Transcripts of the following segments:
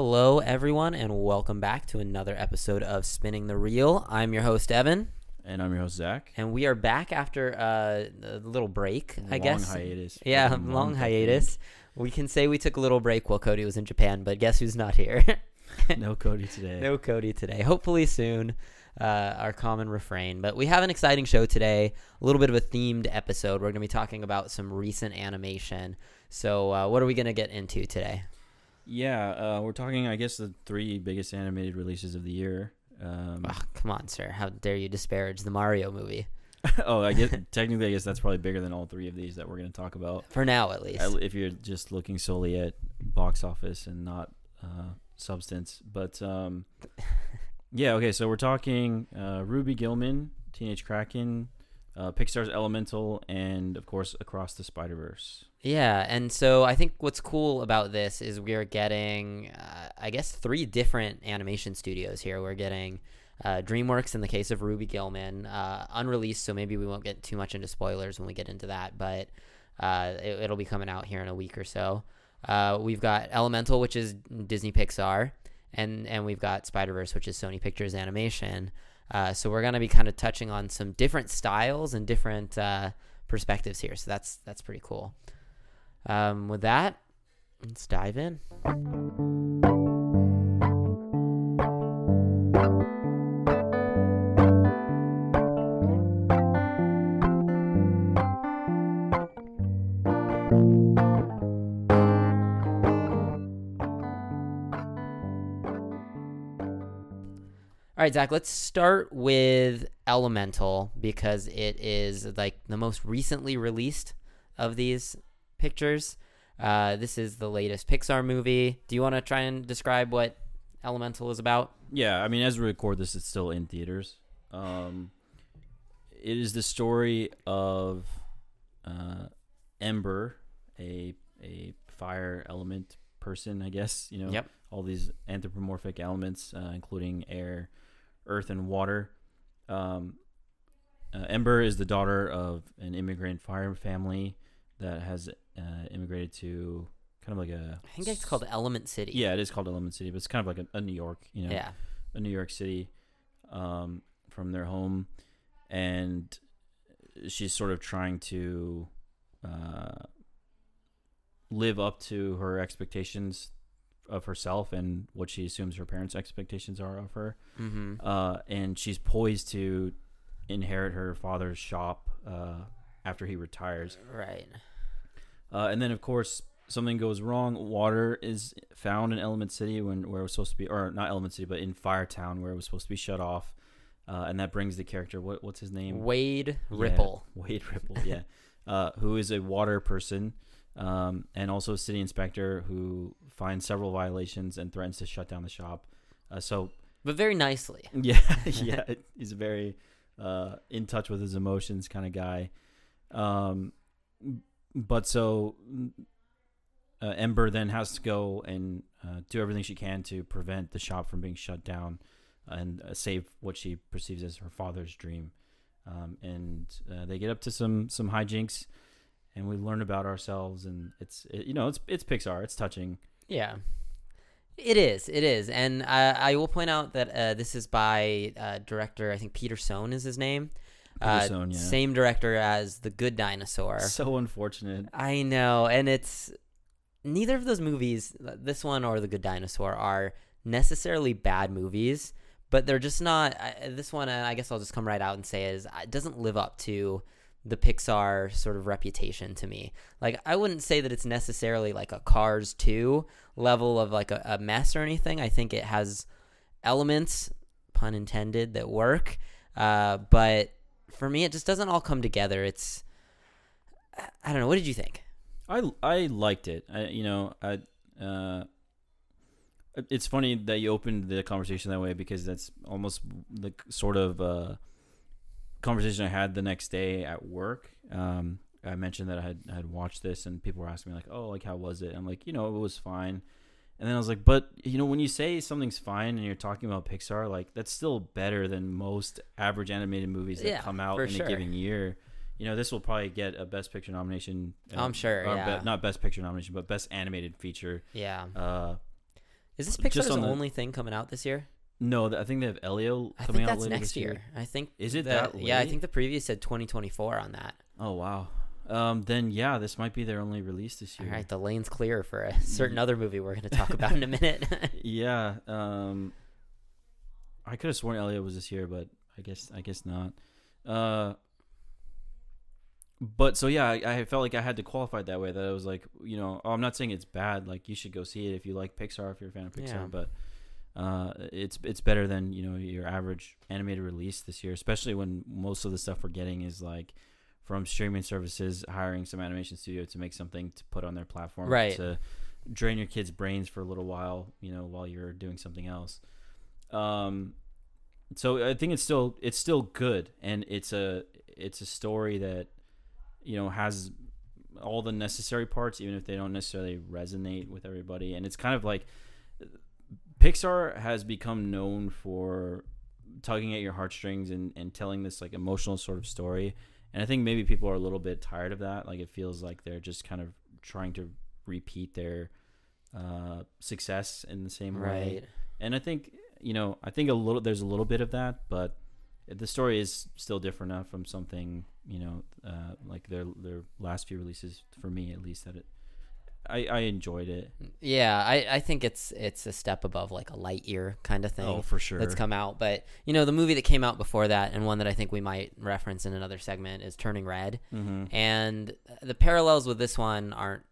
Hello, everyone, and welcome back to another episode of Spinning the Reel. I'm your host, Evan, And I'm your host, Zach. and we are back after uh, a little break, I Long guess. hiatus. Yeah, long I hiatus. We can say we took a little break while Cody was in Japan, but guess who's not here? no Cody today. no Cody today. Hopefully soon. Uh, our common refrain. But we have an exciting show today, a little bit of a themed episode. We're going to be talking about some recent animation. So, uh, what are we going to get into today? Yeah, uh, we're talking, I guess, the three biggest animated releases of the year. Um, Ah, come on, sir. How dare you disparage the Mario movie? oh, I guess technically, I guess that's probably bigger than all three of these that we're going to talk about. For now, at least. If you're just looking solely at box office and not uh, substance, but um, yeah, okay. So we're talking uh, Ruby Gillman, Teenage Kraken, uh, Pixar's Elemental, and of course, Across the Spider Verse. Yeah, and so I think what's cool about this is we're getting, uh, I guess, three different animation studios here. We're getting uh, DreamWorks in the case of Ruby Gillman, uh, unreleased, so maybe we won't get too much into spoilers when we get into that, but uh, it, it'll be coming out here in a week or so. Uh, we've got Elemental, which is Disney Pixar, and and we've got Spider Verse, which is Sony Pictures Animation. Uh, so we're gonna be kind of touching on some different styles and different perspectives here. So that's that's pretty cool. Um, with that, let's dive in. All right, Zach, let's start with Elemental because it is like the most recently released of these pictures. Uh, this is the latest Pixar movie. Do you want to try and describe what Elemental is about? Yeah, I mean, as we record this, it's still in theaters. Um, it is the story of uh, Ember, a a fire element person, I guess. You know, Yep. all these anthropomorphic elements, uh, including air, earth, and water. Um, uh, Ember is the daughter of an immigrant fire family that has uh, immigrated to kind of like a. I think it's called Element City. Yeah, it is called Element City, but it's kind of like a, a New York, you know, Yeah. a New York City um, from their home, and she's sort of trying to uh, live up to her expectations of herself and what she assumes her parents' expectations are of her. Mm-hmm. Uh, and she's poised to inherit her father's shop uh, after he retires. Right. Uh, and then, of course, something goes wrong. Water is found in Element City when where it was supposed to be, or not Element City, but in Firetown where it was supposed to be shut off. Uh, and that brings the character. What what's his name? Wade Yeah, Ripple. Wade Ripple. Yeah, uh, who is a water person, um, and also a city inspector who finds several violations and threatens to shut down the shop. Uh, so But very nicely. yeah, yeah, he's a very uh, in touch with his emotions kind of guy. Um, but so uh, Ember then has to go and uh, do everything she can to prevent the shop from being shut down and uh, save what she perceives as her father's dream. Um, and uh, they get up to some some hijinks, and we learn about ourselves. And it's it, you know it's it's Pixar. It's touching. Yeah. It is. It is. And I, will point out that uh, this is by uh, director, I think Peter Sohn is his name. Uh, yeah. Same director as The Good Dinosaur. So unfortunate. I know. And it's neither of those movies, this one or The Good Dinosaur, are necessarily bad movies, but they're just not. I- This one, uh, I guess I'll just come right out and say, is uh, it doesn't live up to the Pixar sort of reputation to me. Like, I wouldn't say that it's necessarily like a Cars 2 level of like a, a mess or anything. I think it has elements, pun intended, that work. Uh, but for me, it just doesn't all come together. It's, I don't know. What did you think? I I liked it. I you know I uh, it's funny that you opened the conversation that way because that's almost the sort of uh, conversation I had the next day at work. Um, I mentioned that I had I had watched this and people were asking me like, oh, like how was it? I'm like, you know, it was fine. And then I was like, but you know, when you say something's fine and you're talking about Pixar, like that's still better than most average animated movies that Yeah, come out in sure. a given year. You know, this will probably get a Best Picture nomination. uh, I'm sure, yeah. be- not Best Picture nomination, but Best Animated Feature. Yeah. Uh, Is this Pixar's on the- only thing coming out this year? No, th- I think they have Elio coming out that's later next this year. I think Is it that, that Yeah, I think the preview said 2024 on that. Oh wow. Um, then yeah, this might be their only release this year. right, the lane's clear for a certain other movie we're going to talk about in a minute. Yeah. Um, I could have sworn Elio was this year, but I guess I guess not. Uh, but so yeah, I, I felt like I had to qualify it that way. That I was like, you know, oh, I'm not saying it's bad. Like you should go see it if you like Pixar, if you're a fan of Pixar. Yeah. But uh, it's it's better than you know your average animated release this year, especially when most of the stuff we're getting is like from streaming services hiring some animation studio to make something to put on their platform Right. to drain your kids' brains for a little while, you know, while you're doing something else. Um, so I think it's still it's still good, and it's a it's a story that you know has all the necessary parts, even if they don't necessarily resonate with everybody. And it's kind of like Pixar has become known for tugging at your heartstrings and, and telling this like emotional sort of story. And I think maybe people are a little bit tired of that. Like it feels like they're just kind of trying to repeat their uh, success in the same way. right. And I think you know I think a little there's a little bit of that, but the story is still different enough from something you know uh, like their their last few releases for me at least that it I, I enjoyed it. Yeah, I, I think it's it's a step above like a Lightyear kind of thing. Oh, for sure. that's come out. But you know, the movie that came out before that, and one that I think we might reference in another segment, is Turning Red. mm-hmm. And the parallels with this one aren't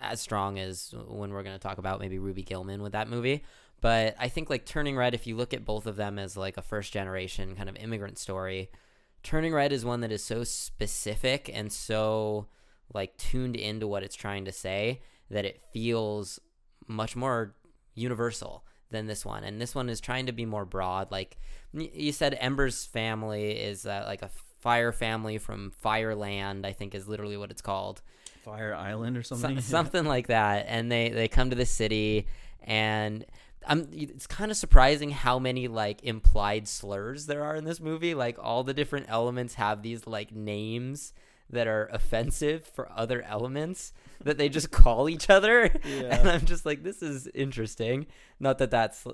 as strong as when we're going to talk about maybe Ruby Gillman with that movie. But I think like Turning Red, if you look at both of them as like a first generation kind of immigrant story, Turning Red is one that is so specific and so like tuned into what it's trying to say that it feels much more universal than this one. And this one is trying to be more broad. Like you said, Ember's family is uh, like a fire family from Fireland, I think is literally what it's called. Fire Island or So- something. something like that. And they, they come to the city and I'm, it's kind of surprising how many like implied slurs there are in this movie. Like all the different elements have these like names that are offensive for other elements that they just call each other. And I'm just like, this is interesting. Not that that's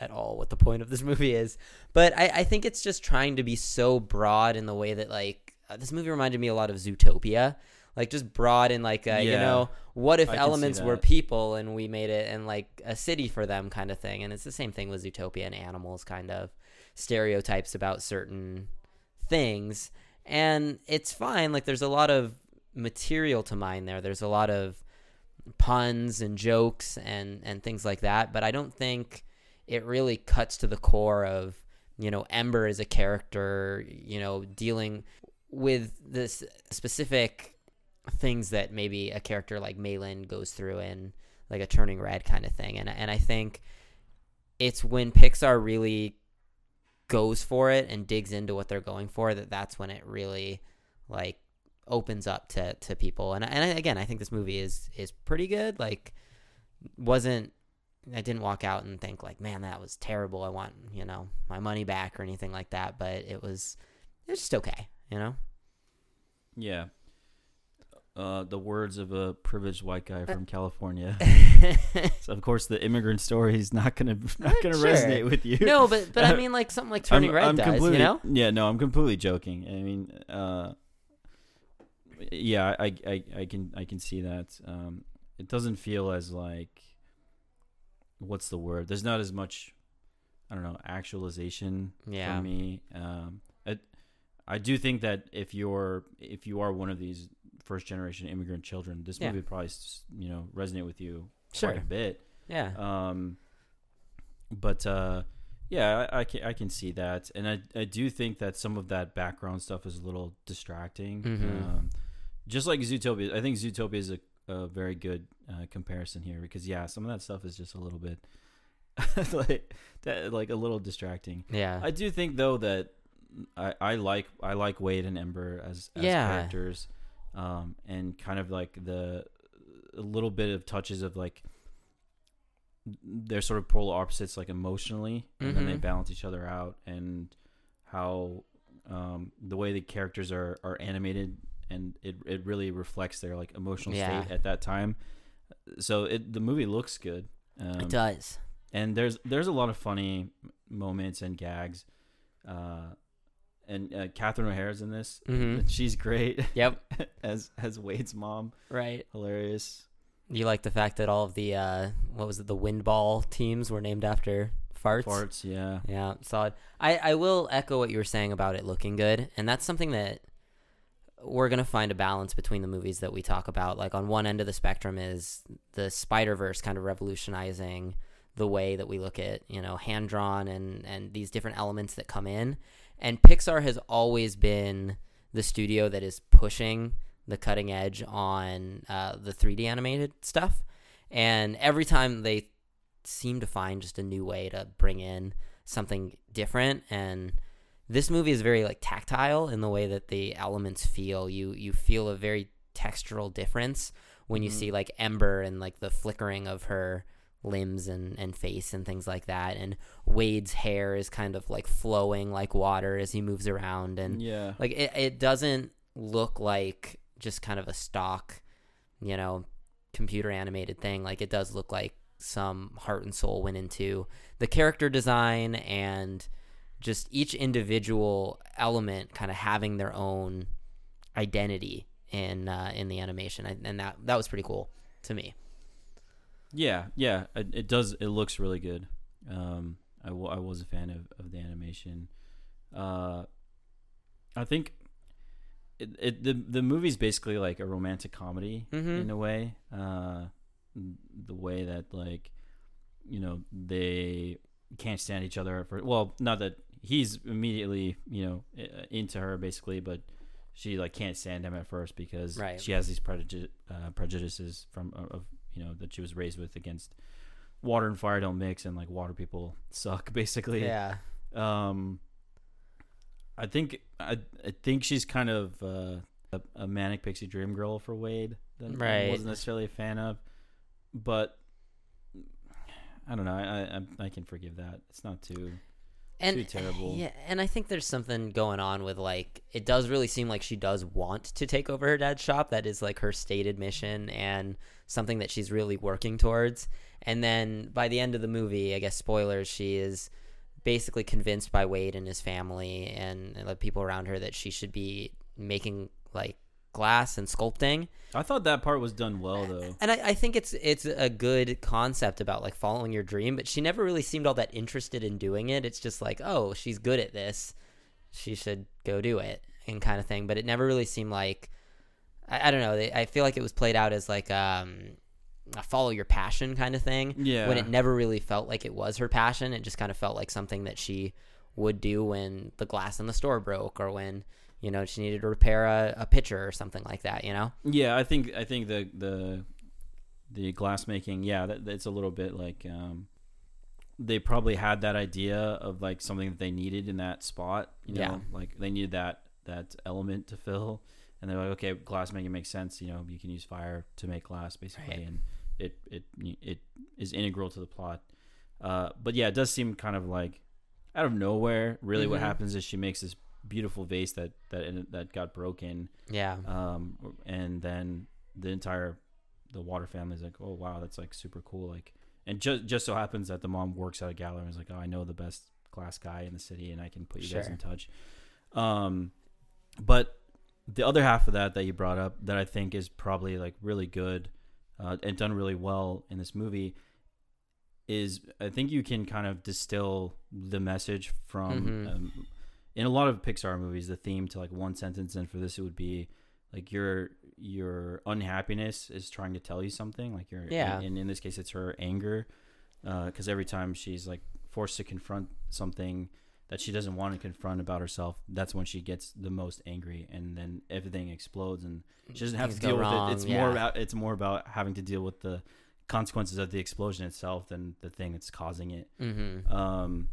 at all what the point of this movie is, but I, I think it's just trying to be so broad in the way that like uh, this movie reminded me a lot of Zootopia. Like just broad in like uh, you know what if I elements were people and we made it and like a city for them kind of thing and it's the same thing with Zootopia and animals kind of stereotypes about certain things and it's fine like there's a lot of material to mine there. There's a lot of puns and jokes and and things like that but I don't think it really cuts to the core of you know Ember is a character you know dealing with this specific things that maybe a character like Meilin goes through in like a turning red kind of thing. And and I think it's when Pixar really goes for it and digs into what they're going for that that's when it really like opens up to to people. And and again I think this movie is is pretty good. Like wasn't I didn't walk out and think like man that was terrible. I want you know my money back or anything like that. But it was it was just okay you know? Yeah. Uh, the words of a privileged white guy from California. so of course, the immigrant story is not gonna not gonna Sure. resonate with you. no but but I mean like something like turning I'm, red I'm completely, you know Yeah, no, I'm completely joking. I mean, uh, yeah, I, I, I can, I can see that. Um, it doesn't feel as like, what's the word? There's not as much, I don't know, actualization Yeah. for me. Um, it, I do think that if you're, if you are one of these first generation immigrant children, this Yeah. movie probably, you know, resonate with you Sure. quite a bit. yeah Um, but uh, yeah, I, I can I can see that, and I I do think that some of that background stuff is a little distracting. Mhm. Um, just like Zootopia, I think Zootopia is a, a very good uh, comparison here because yeah, some of that stuff is just a little bit like that, like a little distracting. yeah I do think though that I, I like I like Wade and Ember as, as Yeah. characters, um, and kind of like the a little bit of touches of like they're sort of polar opposites, like emotionally, and then they Mhm. balance each other out, and how um, the way the characters are are animated, and it it really reflects their like emotional Yeah. state at that time. So it the movie looks good. Um, it does and there's there's a lot of funny moments and gags. Uh, and uh, Catherine O'Hara's in this. Mhm. She's great Yep. as as Wade's mom. Right. Hilarious. You like the fact that all of the uh, what was it? The windball teams were named after farts. Farts, yeah. Yeah, solid. I, I will echo what you were saying about it looking good, and that's something that we're gonna find a balance between the movies that we talk about. Like on one end of the spectrum is the Spider Verse kind of revolutionizing the way that we look at you know hand drawn and and these different elements that come in, and Pixar has always been the studio that is pushing the cutting edge on uh, the 3D animated stuff, and every time they seem to find just a new way to bring in something different. And this movie is very like tactile in the way that the elements feel. You you feel a very textural difference when you Mhm. see like ember and like the flickering of her limbs and and face and things like that. And wade's hair is kind of like flowing like water as he moves around. And yeah. like it, it doesn't look like just kind of a stock you know computer animated thing. Like it does look like some heart and soul went into the character design and just each individual element kind of having their own identity in uh, in the animation. And and that that was pretty cool to me Yeah, yeah, it, it does. It looks really good. Um, I, w- I was a fan of, of the animation. Uh, I think it, it the the movie's basically like a romantic comedy Mhm. in a way. Uh, the way that like you know they can't stand each other for well, not that he's immediately you know into her basically, but she like can't stand him at first because Right. she has these prejudice uh, prejudices from of you know that she was raised with against water and fire don't mix and like water people suck basically. Yeah. Um i think i i think she's kind of uh a, a manic pixie dream girl for wade that I wasn't necessarily a fan of but i don't know i i, I can forgive that. It's not too and Too terrible. Yeah, and I think there's something going on with like it does really seem like she does want to take over her dad's shop. That is like her stated mission and something that she's really working towards. And then by the end of the movie, I guess spoilers, she is basically convinced by Wade and his family and, and the people around her that she should be making like glass and sculpting. i thought that part was done well though And I, I think it's it's a good concept about like following your dream, but she never really seemed all that interested in doing it. It's just like, oh, she's good at this, she should go do it, and kind of thing. But it never really seemed like I, I don't know. They, I feel like it was played out as like um, a follow your passion kind of thing. yeah When it never really felt like it was her passion, it just kind of felt like something that she would do when the glass in the store broke or when you know she needed to repair a, a pitcher or something like that. You know. Yeah, I think I think the the the glass making, yeah, that, that's a little bit like um, they probably had that idea of like something that they needed in that spot. You know, Yeah. like they needed that that element to fill, and they're like, okay, glass making makes sense. You know, you can use fire to make glass basically, Right. and it it it is integral to the plot. Uh, but yeah, it does seem kind of like out of nowhere. Really, what Mhm. happens is she makes this beautiful vase that that that got broken Yeah. um, and then the entire the water family is like, oh wow, that's like super cool. Like, and just just so happens that the mom works at a gallery and is like, oh, I know the best glass guy in the city, and I can put you guys in touch. Um, but the other half of that that you brought up that I think is probably like really good uh, and done really well in this movie is I think you can kind of distill the message from Mhm. um, in a lot of Pixar movies the theme to like one sentence and for this it would be like your your unhappiness is trying to tell you something like your Yeah. and, in this case it's her anger because every time she's like forced to confront something that she doesn't want to confront about herself that's when she gets the most angry and then everything explodes and she doesn't have Things to deal with wrong, it it's yeah. more about it's more about having to deal with the consequences of the explosion itself than the thing that's causing it Mm-hmm. um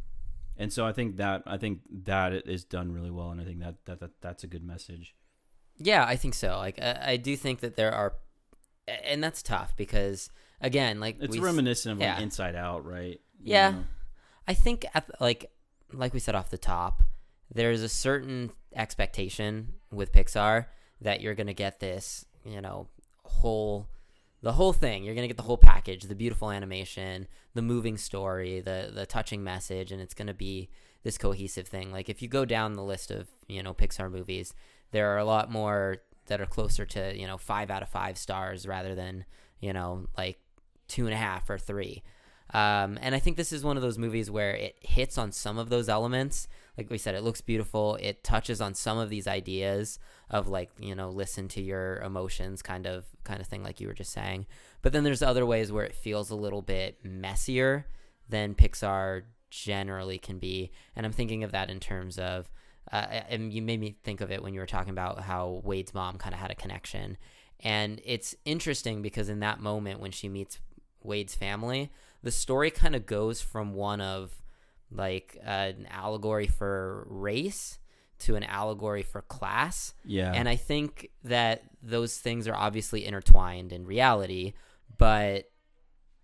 and so i think that i think that is done really well and i think that that, that that's a good message Yeah, I think so. Like, I, I do think that there are, and that's tough because again, like it's we, reminiscent of yeah. like inside out right You Yeah. know? I think at, like like we said off the top, there's a certain expectation with Pixar that you're gonna get this, you know, whole the whole thing. You're gonna get the whole package: the beautiful animation, the moving story, the the touching message, and it's gonna be this cohesive thing. Like if you go down the list of you know Pixar movies, there are a lot more that are closer to you know five out of five stars rather than you know like two and a half or three. Um, and I think this is one of those movies where it hits on some of those elements. Like we said, it looks beautiful. It touches on some of these ideas of like you know listen to your emotions kind of kind of thing, like you were just saying. But then there's other ways where it feels a little bit messier than Pixar generally can be. And I'm thinking of that in terms of. Uh, and you made me think of it when you were talking about how Wade's mom kind of had a connection. And it's interesting because in that moment when she meets Wade's family, the story kind of goes from one of like uh, an allegory for race to an allegory for class. Yeah. And I think that those things are obviously intertwined in reality, but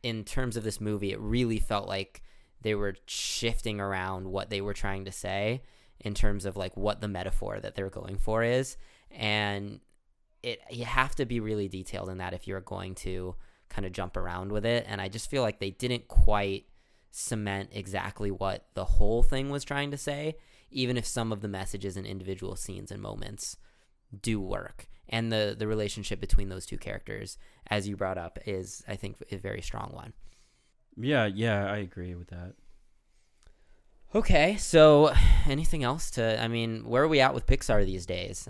in terms of this movie, it really felt like they were shifting around what they were trying to say in terms of like what the metaphor that they're going for is. And it you have to be really detailed in that if you're going to kind of jump around with it. And I just feel like they didn't quite cement exactly what the whole thing was trying to say, even if some of the messages and individual scenes and moments do work. And the, the relationship between those two characters, as you brought up, is, I think, a very strong one. Yeah, yeah, I agree with that. Okay, so anything else to? I mean, where are we at with Pixar these days?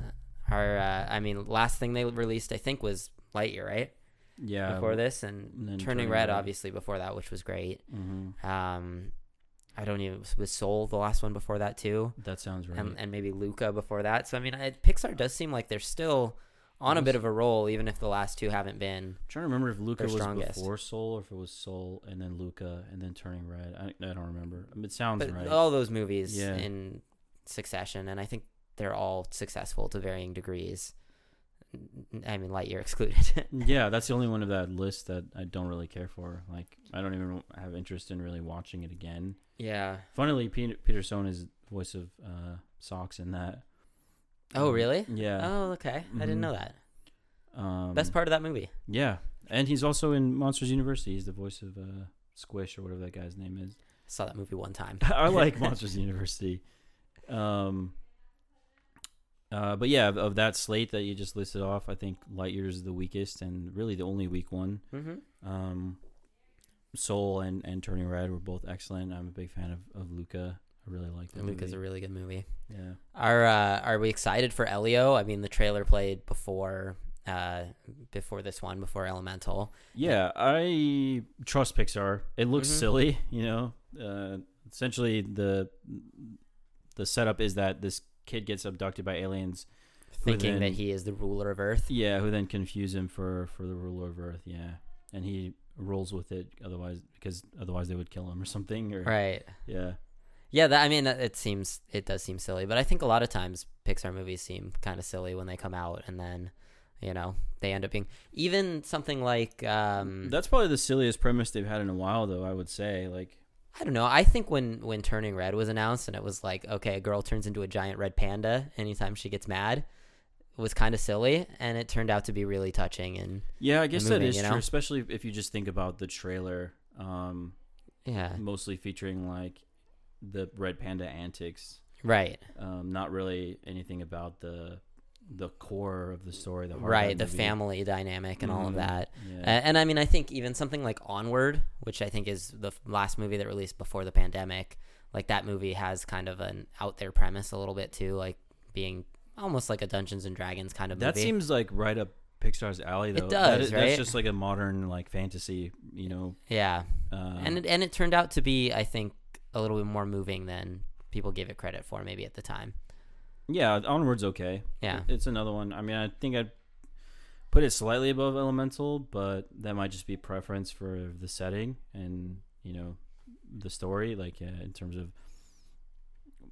Our, uh, I mean, last thing they released, I think, was Lightyear, right? Yeah. Before this, and, and Turning Red, Red. obviously, before that, which was great. hmm Um, I don't even was Soul the last one before that too, That sounds right. and and maybe Luca before that. So I mean, I, Pixar does seem like they're still on a bit of a roll, even if the last two haven't been. I'm trying to remember if Luca was strongest. before Soul or if it was Soul and then Luca and then Turning Red. I, I don't remember. I mean, it sounds But right. all those movies Yeah. in succession, and I think they're all successful to varying degrees. I mean, Lightyear excluded. yeah, that's the only one of that list that I don't really care for. Like, I don't even have interest in really watching it again. yeah. Funnily, Peter, Peter Sohn is voice of uh, Sox in that. Oh, Um, really? Yeah. Oh, okay. I didn't Mhm. know that. Um, Best part of that movie. Yeah, and he's also in Monsters University. He's the voice of uh, Squish or whatever that guy's name is. I saw that movie one time. I like Monsters University. Um, uh, but yeah, of, of that slate that you just listed off, I think Lightyear is the weakest and really the only weak one. Mm-hmm. Um, Soul and, and Turning Red were both excellent. I'm a big fan of, of Luca. I really like that Luca's movie. a really good movie. yeah. Are uh, are we excited for Elio? I mean, the trailer played before uh, before this one, before Elemental. Yeah, I trust Pixar. It looks Mhm. silly, you know. Uh, essentially, the the setup is that this kid gets abducted by aliens. Thinking that he is the ruler of Earth. Yeah, who then confuse him for for the ruler of Earth. Yeah, and he rolls with it. Otherwise, because otherwise they would kill him or something. Or Right. yeah, Yeah, that, I mean, it seems it does seem silly, but I think a lot of times Pixar movies seem kind of silly when they come out, and then you know they end up being even something like um, that's probably the silliest premise they've had in a while, though. I would say, like, I don't know. I think when when Turning Red was announced, and it was like, okay, a girl turns into a giant red panda anytime she gets mad, it was kind of silly, and it turned out to be really touching and yeah, I guess that moving, is you true. Especially if you just think about the trailer, um, yeah, mostly featuring like the red panda antics. right, Um, not really anything about the the core of the story. The right, that the family dynamic and all of Mhm. that. Yeah. Uh, and I mean, I think even something like Onward, which I think is the last movie that released before the pandemic, like that movie has kind of an out there premise a little bit too, like being almost like a Dungeons and Dragons kind of movie. That movie. seems like right up Pixar's alley, though. That does, is- right? That's just like a modern like fantasy, you know. yeah, Uh, and it, and it turned out to be, I think, a little bit more moving than people gave it credit for, maybe at the time. Yeah, Onward's okay. Yeah. it's another one. I mean, I think I'd put it slightly above Elemental, but that might just be preference for the setting and you know the story, like uh, in terms of.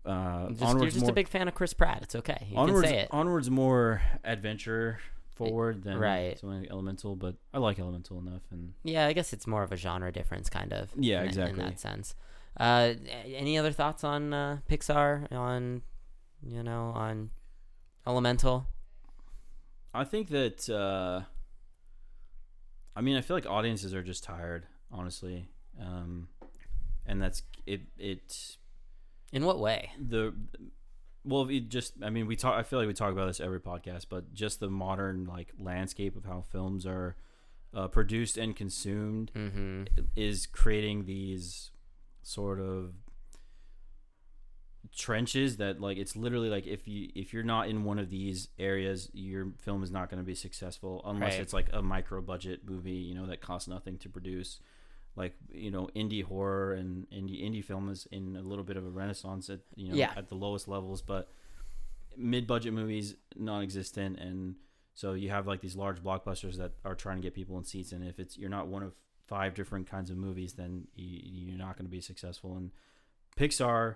Uh, Just, you're just more, a big fan of Chris Pratt. It's okay. You Onward's, can say it. Onward's more adventure forward than right. something like Elemental, but I like Elemental enough, and Yeah, I guess it's more of a genre difference, kind of. Yeah, in, exactly. In that sense. Uh, any other thoughts on uh, Pixar? On, you know, on Elemental? I think that uh, I mean, I feel like audiences are just tired, honestly, um, and that's it. It In what way? the well, it just I mean, we talk. I feel like we talk about this every podcast, but just the modern like landscape of how films are uh, produced and consumed Mm-hmm. is creating these sort of trenches that like it's literally like if you if you're not in one of these areas your film is not going to be successful unless Right. it's like a micro budget movie you know that costs nothing to produce like you know indie horror and indie indie film is in a little bit of a renaissance at you know Yeah. at the lowest levels but mid budget movies non-existent and so you have like these large blockbusters that are trying to get people in seats and if it's you're not one of five different kinds of movies then you, you're not going to be successful and pixar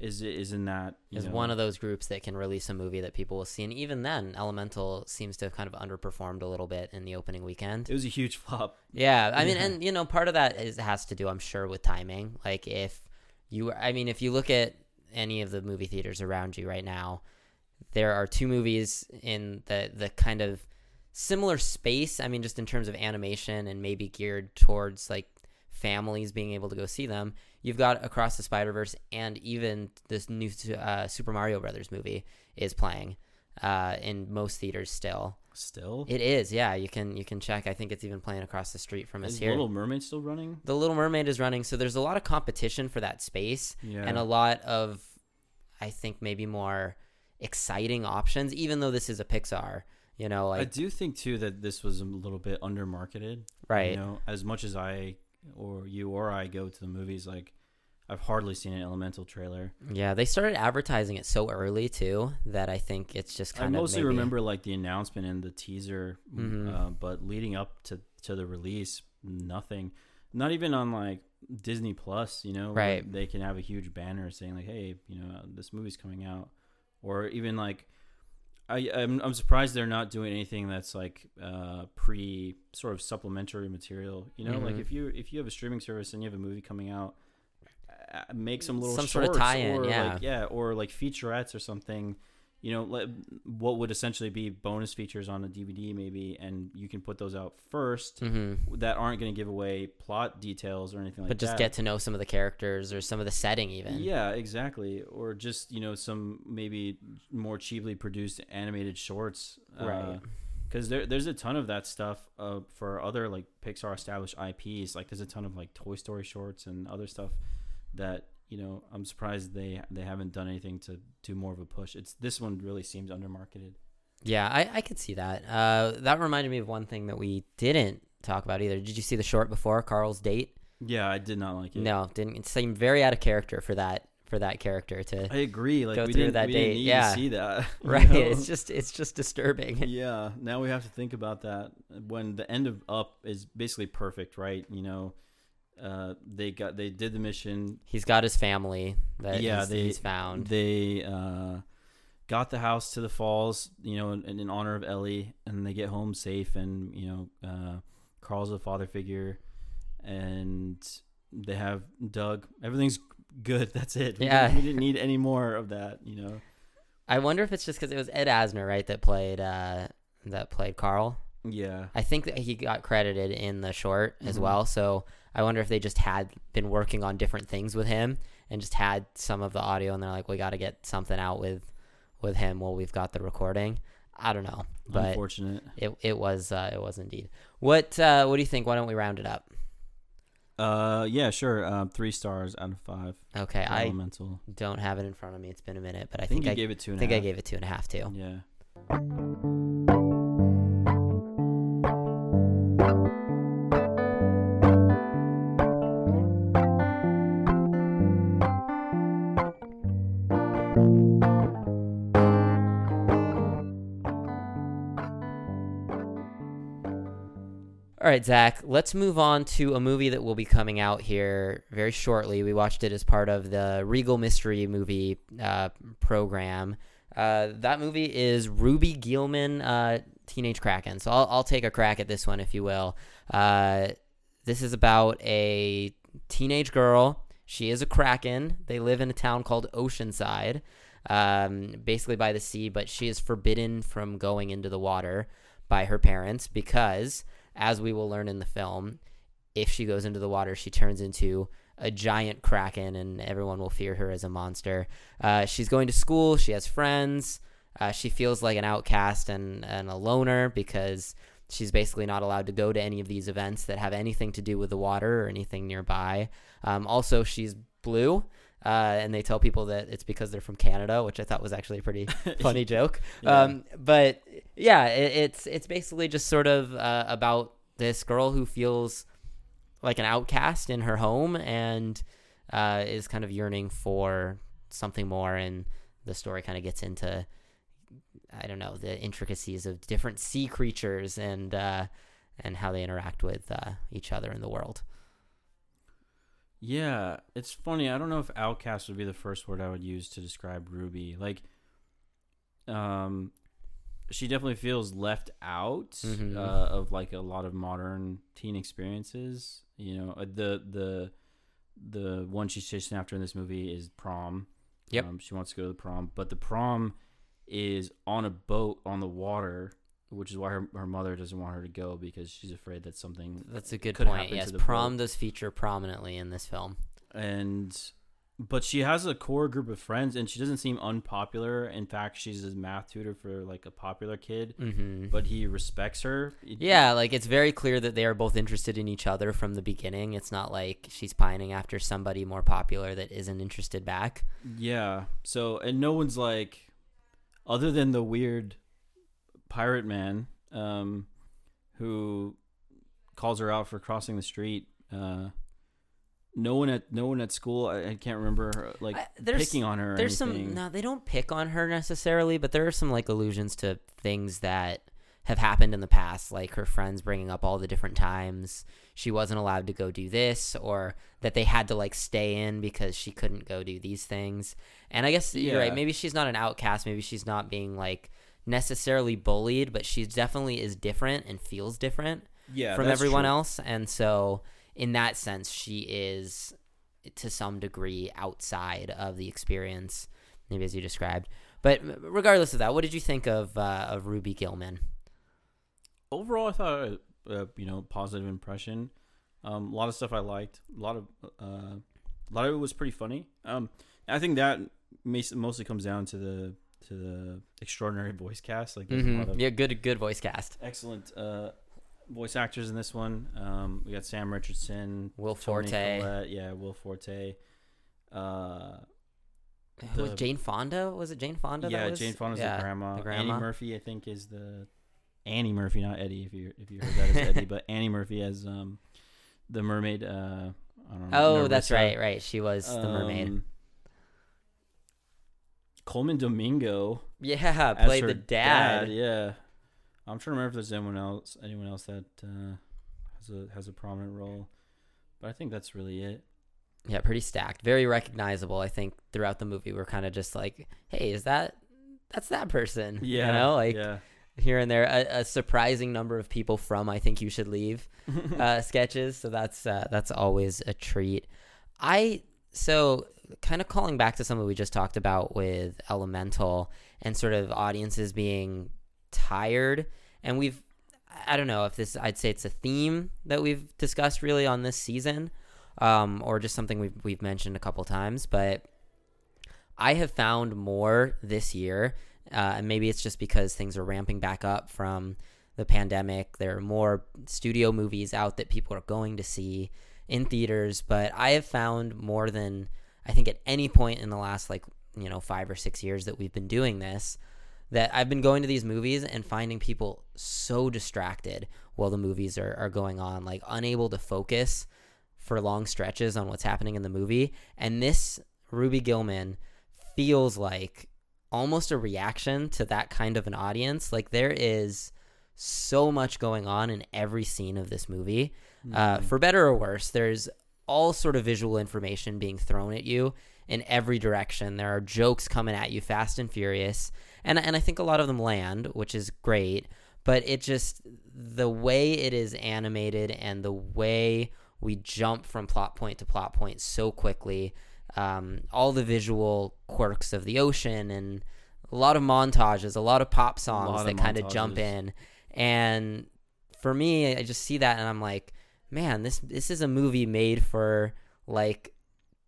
is is in that Is know, one of those groups that can release a movie that people will see, and even then, Elemental seems to have kind of underperformed a little bit in the opening weekend. it was a huge flop Yeah, I mean, and you know, part of that is has to do, I'm sure, with timing. Like if you, I mean, if you look at any of the movie theaters around you right now, there are two movies in the the kind of similar space. I mean, just in terms of animation and maybe geared towards like families being able to go see them. You've got Across the Spider Verse, and even this new uh, Super Mario Brothers movie is playing uh, in most theaters still. still It is, yeah. You can you can check. I think it's even playing across the street from us is here. little mermaid still running the Little Mermaid is running, so there's a lot of competition for that space, yeah and a lot of, I think maybe more exciting options. Even though this is a Pixar, you know, i do think too that this was a little bit under marketed right, You know, as much as I or you or I go to the movies, like I've hardly seen an Elemental trailer. yeah. They started advertising it so early too that I think it's just I kind of I mostly maybe- remember like the announcement and the teaser, Mhm. uh, but leading up to to the release, nothing. Not even on like Disney Plus, you know, Right. They can have a huge banner saying like, "Hey, you know, this movie's coming out," or even like. I, I'm, I'm surprised they're not doing anything that's like uh, pre sort of supplementary material. You know, like Mhm. if you if you have a streaming service and you have a movie coming out, uh, make some little Some sort of tie-in, or yeah. like, yeah, or like featurettes or something. You know, what would essentially be bonus features on a DVD maybe, and you can put those out first Mhm. that aren't going to give away plot details or anything like that. but just get to know some of the characters or some of the setting even. Yeah, exactly. Or just you know some maybe more cheaply produced animated shorts, Right. Because there, there's a ton of that stuff uh, for other like Pixar established IPs. Like there's a ton of like Toy Story shorts and other stuff that you know I'm surprised they they haven't done anything to do more of a push. It's this one really seems undermarketed. Yeah, I, I could see that. Uh, that reminded me of one thing that we didn't talk about either. Did you see the short before Carl's date? Yeah, I did not like it. No, didn't. It seemed very out of character for that for that character to. I agree. Like Go we through didn't, that we didn't date, need yeah. see that. Right, know? it's just it's just disturbing. yeah now we have to think about that when the end of up is basically perfect right you know uh they got they did the mission He's got his family that Yeah, he's, they- he's found. they uh got the house to the falls you know in, in honor of ellie and they get home safe and you know uh carl's a father figure and they have Dug everything's good that's it we, Yeah. didn't, we didn't need any more of that you know I wonder if it's just because it was Ed Asner, right, that played uh, that played Carl. yeah I think that he got credited in the short as Mhm. well. So I wonder if they just had been working on different things with him and just had some of the audio, and they're like, we got to get something out with with him while we've got the recording. I don't know, but unfortunate it it was uh, it was indeed. What uh, what do you think? Why don't we round it up? uh yeah sure um three stars out of five Okay, I elemental don't have it in front of me. It's been a minute, but I, I think think, I gave it two and a think I gave it two and a half too. Yeah. All right, Zach, let's move on to a movie that will be coming out here very shortly. We watched it as part of the Regal Mystery movie uh, program. Uh, that movie is Ruby Gillman, uh, Teenage Kraken. So I'll, I'll take a crack at this one, if you will. Uh, this is about a teenage girl. She is a Kraken. They live in a town called Oceanside, um, basically by the sea, but she is forbidden from going into the water by her parents because as we will learn in the film, if she goes into the water, she turns into a giant kraken, and everyone will fear her as a monster. Uh, she's going to school. She has friends. Uh, she feels like an outcast and, and a loner because she's basically not allowed to go to any of these events that have anything to do with the water or anything nearby. Um, also, she's blue. Uh, and they tell people that it's because they're from Canada, which I thought was actually a pretty funny joke. Yeah. Um, but yeah, it, it's it's basically just sort of uh, about this girl who feels like an outcast in her home and uh, is kind of yearning for something more. And the story kind of gets into I don't know the intricacies of different sea creatures and uh, and how they interact with uh, each other in the world. Yeah, it's funny. I don't know if outcast would be the first word I would use to describe Ruby. Like, um, she definitely feels left out Mhm. uh, of like a lot of modern teen experiences. You know, uh, the the the one she's chasing after in this movie is prom. Yep. Um, she wants to go to the prom, but the prom is on a boat on the water, which is why her, her mother doesn't want her to go because she's afraid that something That's a good could point. happen Yes, to the prom boat. does feature prominently in this film. and but she has a core group of friends and she doesn't seem unpopular in fact she's a math tutor for like a popular kid hmm but he respects her It- Yeah, like it's very clear that they are both interested in each other from the beginning. It's not like she's pining after somebody more popular that isn't interested back. yeah so and no one's like other than the weird pirate man um who calls her out for crossing the street uh no one at no one at school i, I can't remember her, like I- picking on her or There's anything. some no, they don't pick on her necessarily, but there are some like allusions to things that have happened in the past, like her friends bringing up all the different times she wasn't allowed to go do this, or that they had to like stay in because she couldn't go do these things. And I guess you're right. Maybe she's not an outcast. Maybe she's not being like necessarily bullied, but she definitely is different and feels different yeah from everyone true. else. And so, in that sense, she is to some degree outside of the experience, maybe as you described. But regardless of that, what did you think of uh, of Ruby Gillman? overall, I thought uh, you know positive impression. Um, a lot of stuff I liked. A lot of uh, a lot of it was pretty funny. Um, I think that mostly comes down to the to the extraordinary voice cast. Like there's a lot of Mm-hmm. Yeah, good good voice cast. excellent uh, voice actors in this one. Um, we got Sam Richardson, Will Toni Forte. Collette, yeah, Will Forte. Uh, Who was Jane Fonda? Was it Jane Fonda? yeah? Jane Fonda's yeah, the, grandma. the Annie. Murphy, I think, is the Annie Murphy, not Eddie. If you if you heard that as Eddie, but Annie Murphy as um the mermaid. Uh, I don't know. Oh, that's right, right. She was the mermaid. Colman Domingo Yeah, played the dad. Yeah, I'm trying to remember if there's anyone else, anyone else that uh, has a has a prominent role, but I think that's really it. Yeah, pretty stacked. Very recognizable. I think throughout the movie, we're kind of just like, hey, is that that's that person? Yeah, you know, like yeah, here and there, a, a surprising number of people from I think you should leave uh, sketches. So that's uh, that's always a treat. I so kind of calling back to something we just talked about with Elemental and sort of audiences being tired, and we've I don't know if this I'd say it's a theme that we've discussed really on this season, um, or just something we've we've mentioned a couple times, but. I have found more this year, uh, and maybe it's just because things are ramping back up from the pandemic. There are more studio movies out that people are going to see in theaters, but I have found more than I think at any point in the last like, you know, 5 or 6 years that we've been doing this that I've been going to these movies and finding people so distracted while the movies are, are going on, like unable to focus for long stretches on what's happening in the movie. And this Ruby Gillman feels like almost a reaction to that kind of an audience. Like there is so much going on in every scene of this movie, uh, Mm-hmm. for better or worse. There's all sort of visual information being thrown at you in every direction. There are jokes coming at you fast and furious, and and I think a lot of them land, which is great. But it just the way it is animated and the way we jump from plot point to plot point so quickly um, all the visual quirks of the ocean and a lot of montages, a lot of pop songs that kind of jump in. And for me, I just see that and I'm like, man, this this is a movie made for like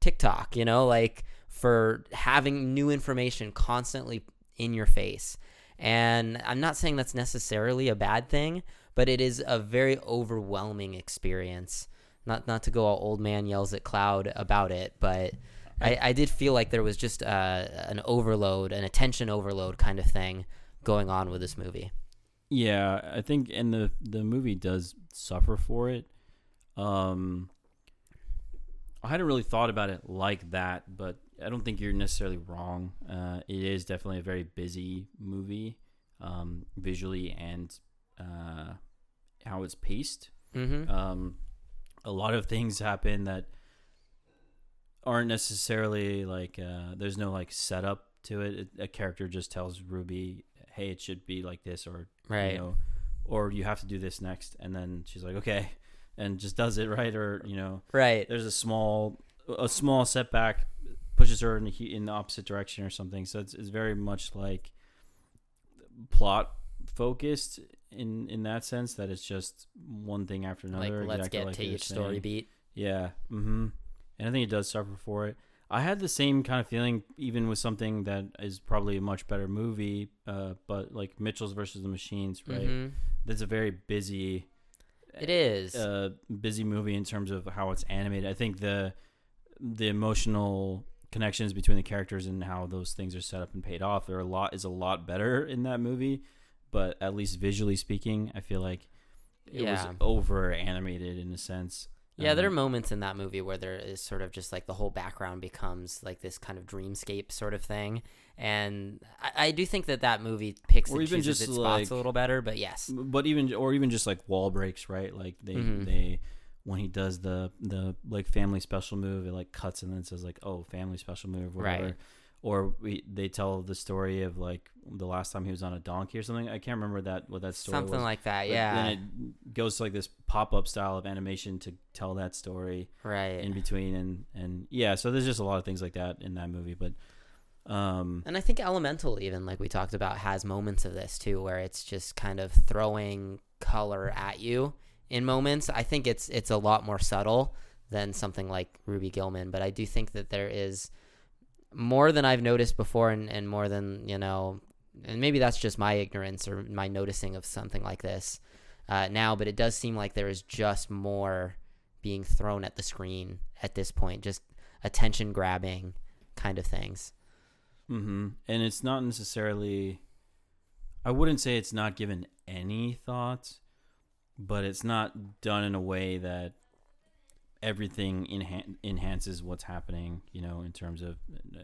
TikTok, you know, like for having new information constantly in your face. And I'm not saying that's necessarily a bad thing, but it is a very overwhelming experience. Not not to go all old man yells at cloud about it, but I, I did feel like there was just uh, an overload, an attention overload kind of thing going on with this movie. Yeah, I think, and the the movie does suffer for it. Um, I hadn't really thought about it like that, but I don't think you're necessarily wrong. Uh, it is definitely a very busy movie, um, visually and uh, how it's paced. Mm-hmm. Um, a lot of things happen that aren't necessarily like uh, there's no like setup to it. it. A character just tells Ruby, "Hey, it should be like this," or right, you know, or you have to do this next, and then she's like, "Okay," and just does it right, or you know, right. There's a small a small setback pushes her in the, in the opposite direction or something. So it's, it's very much like plot focused in in that sense that it's just one thing after another. Like let's exactly get like to each story beat. Yeah. Mm-hmm. And I think it does suffer for it. I had the same kind of feeling even with something that is probably a much better movie, uh, but like Mitchells versus the Machines, right? Mhm. That's a very busy It is. a busy movie in terms of how it's animated. I think the the emotional connections between the characters and how those things are set up and paid off There are a lot is a lot better in that movie. But at least visually speaking, I feel like it Yeah. was over animated in a sense. Yeah, there are Um, moments in that movie where there is sort of just like the whole background becomes like this kind of dreamscape sort of thing, and I, I do think that that movie picks Or and even chooses just, its spots a little better. But yes, but even or even just like wall breaks, right? Like they Mhm. they when he does the the like family special move, it like cuts and then it says like oh family special move, whatever. Right. Or we, they tell the story of like the last time he was on a donkey or something. I can't remember that what that story something was. like that. But Yeah, Then it goes to like this pop up style of animation to tell that story right. in between and and yeah. So there's just a lot of things like that in that movie, but um And I think Elemental, even like we talked about, has moments of this too, where it's just kind of throwing color at you in moments. I think it's it's a lot more subtle than something like Ruby Gillman, but I do think that there is more than I've noticed before, and, and more than you know, and maybe that's just my ignorance or my noticing of something like this uh, now. But it does seem like there is just more being thrown at the screen at this point, just attention grabbing kind of things. Mm-hmm. And it's not necessarily. I wouldn't say it's not given any thought, but it's not done in a way that everything enhan- enhances what's happening. You know, in terms of uh,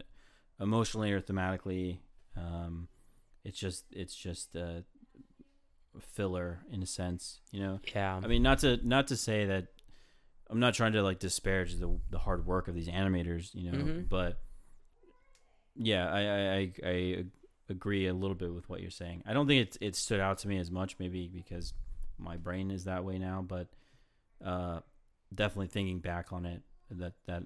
emotionally or thematically, um, it's just it's just uh, filler in a sense. You know, Yeah. I mean, not to not to say that I'm not trying to like disparage the the hard work of these animators, you know, Mhm. but yeah, I, I I I agree a little bit with what you're saying. I don't think it it stood out to me as much, maybe because my brain is that way now, but uh, definitely thinking back on it, that that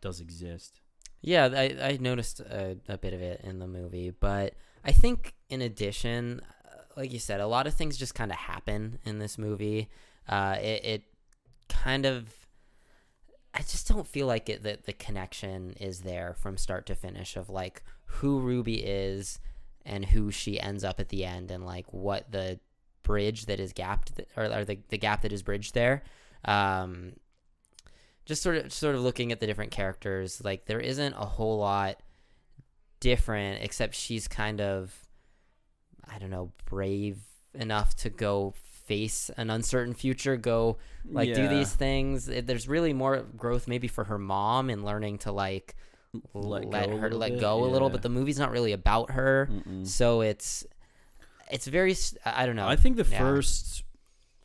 does exist. Yeah, I, I noticed a, a bit of it in the movie, but I think in addition, uh, like you said, a lot of things just kind of happen in this movie. Uh, it, it kind of, I just don't feel like it that the connection is there from start to finish of like who Ruby is and who she ends up at the end and like what the bridge that is gapped or, or the, the gap that is bridged there. Um, just sort of sort of looking at the different characters, like there isn't a whole lot different except she's kind of I don't know, brave enough to go face an uncertain future, go like do these things. There's really more growth maybe for her mom and learning to like Let let, her let bit, go a little, yeah. but the movie's not really about her. Mm-mm. So it's it's very I don't know. I think the Yeah. first,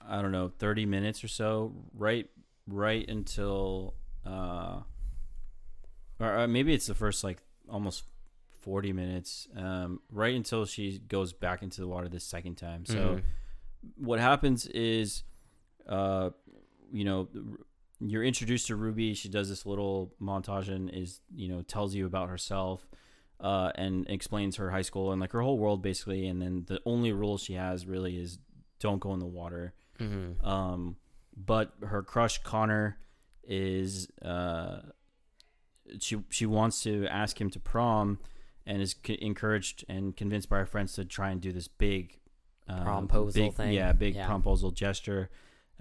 I don't know, thirty minutes or so, right, right until, uh, or uh, maybe it's the first like almost forty minutes, um, right until she goes back into the water the second time. So Mhm. what happens is, uh, you know, you're introduced to Ruby. She does this little montage and is, you know, tells you about herself, uh, and explains her high school and like her whole world basically. And then the only rule she has really is don't go in the water. Mm-hmm. Um, but her crush Connor is uh, she she wants to ask him to prom, and is c- encouraged and convinced by her friends to try and do this big uh, Promposal big, thing. Yeah, big Yeah. promposal gesture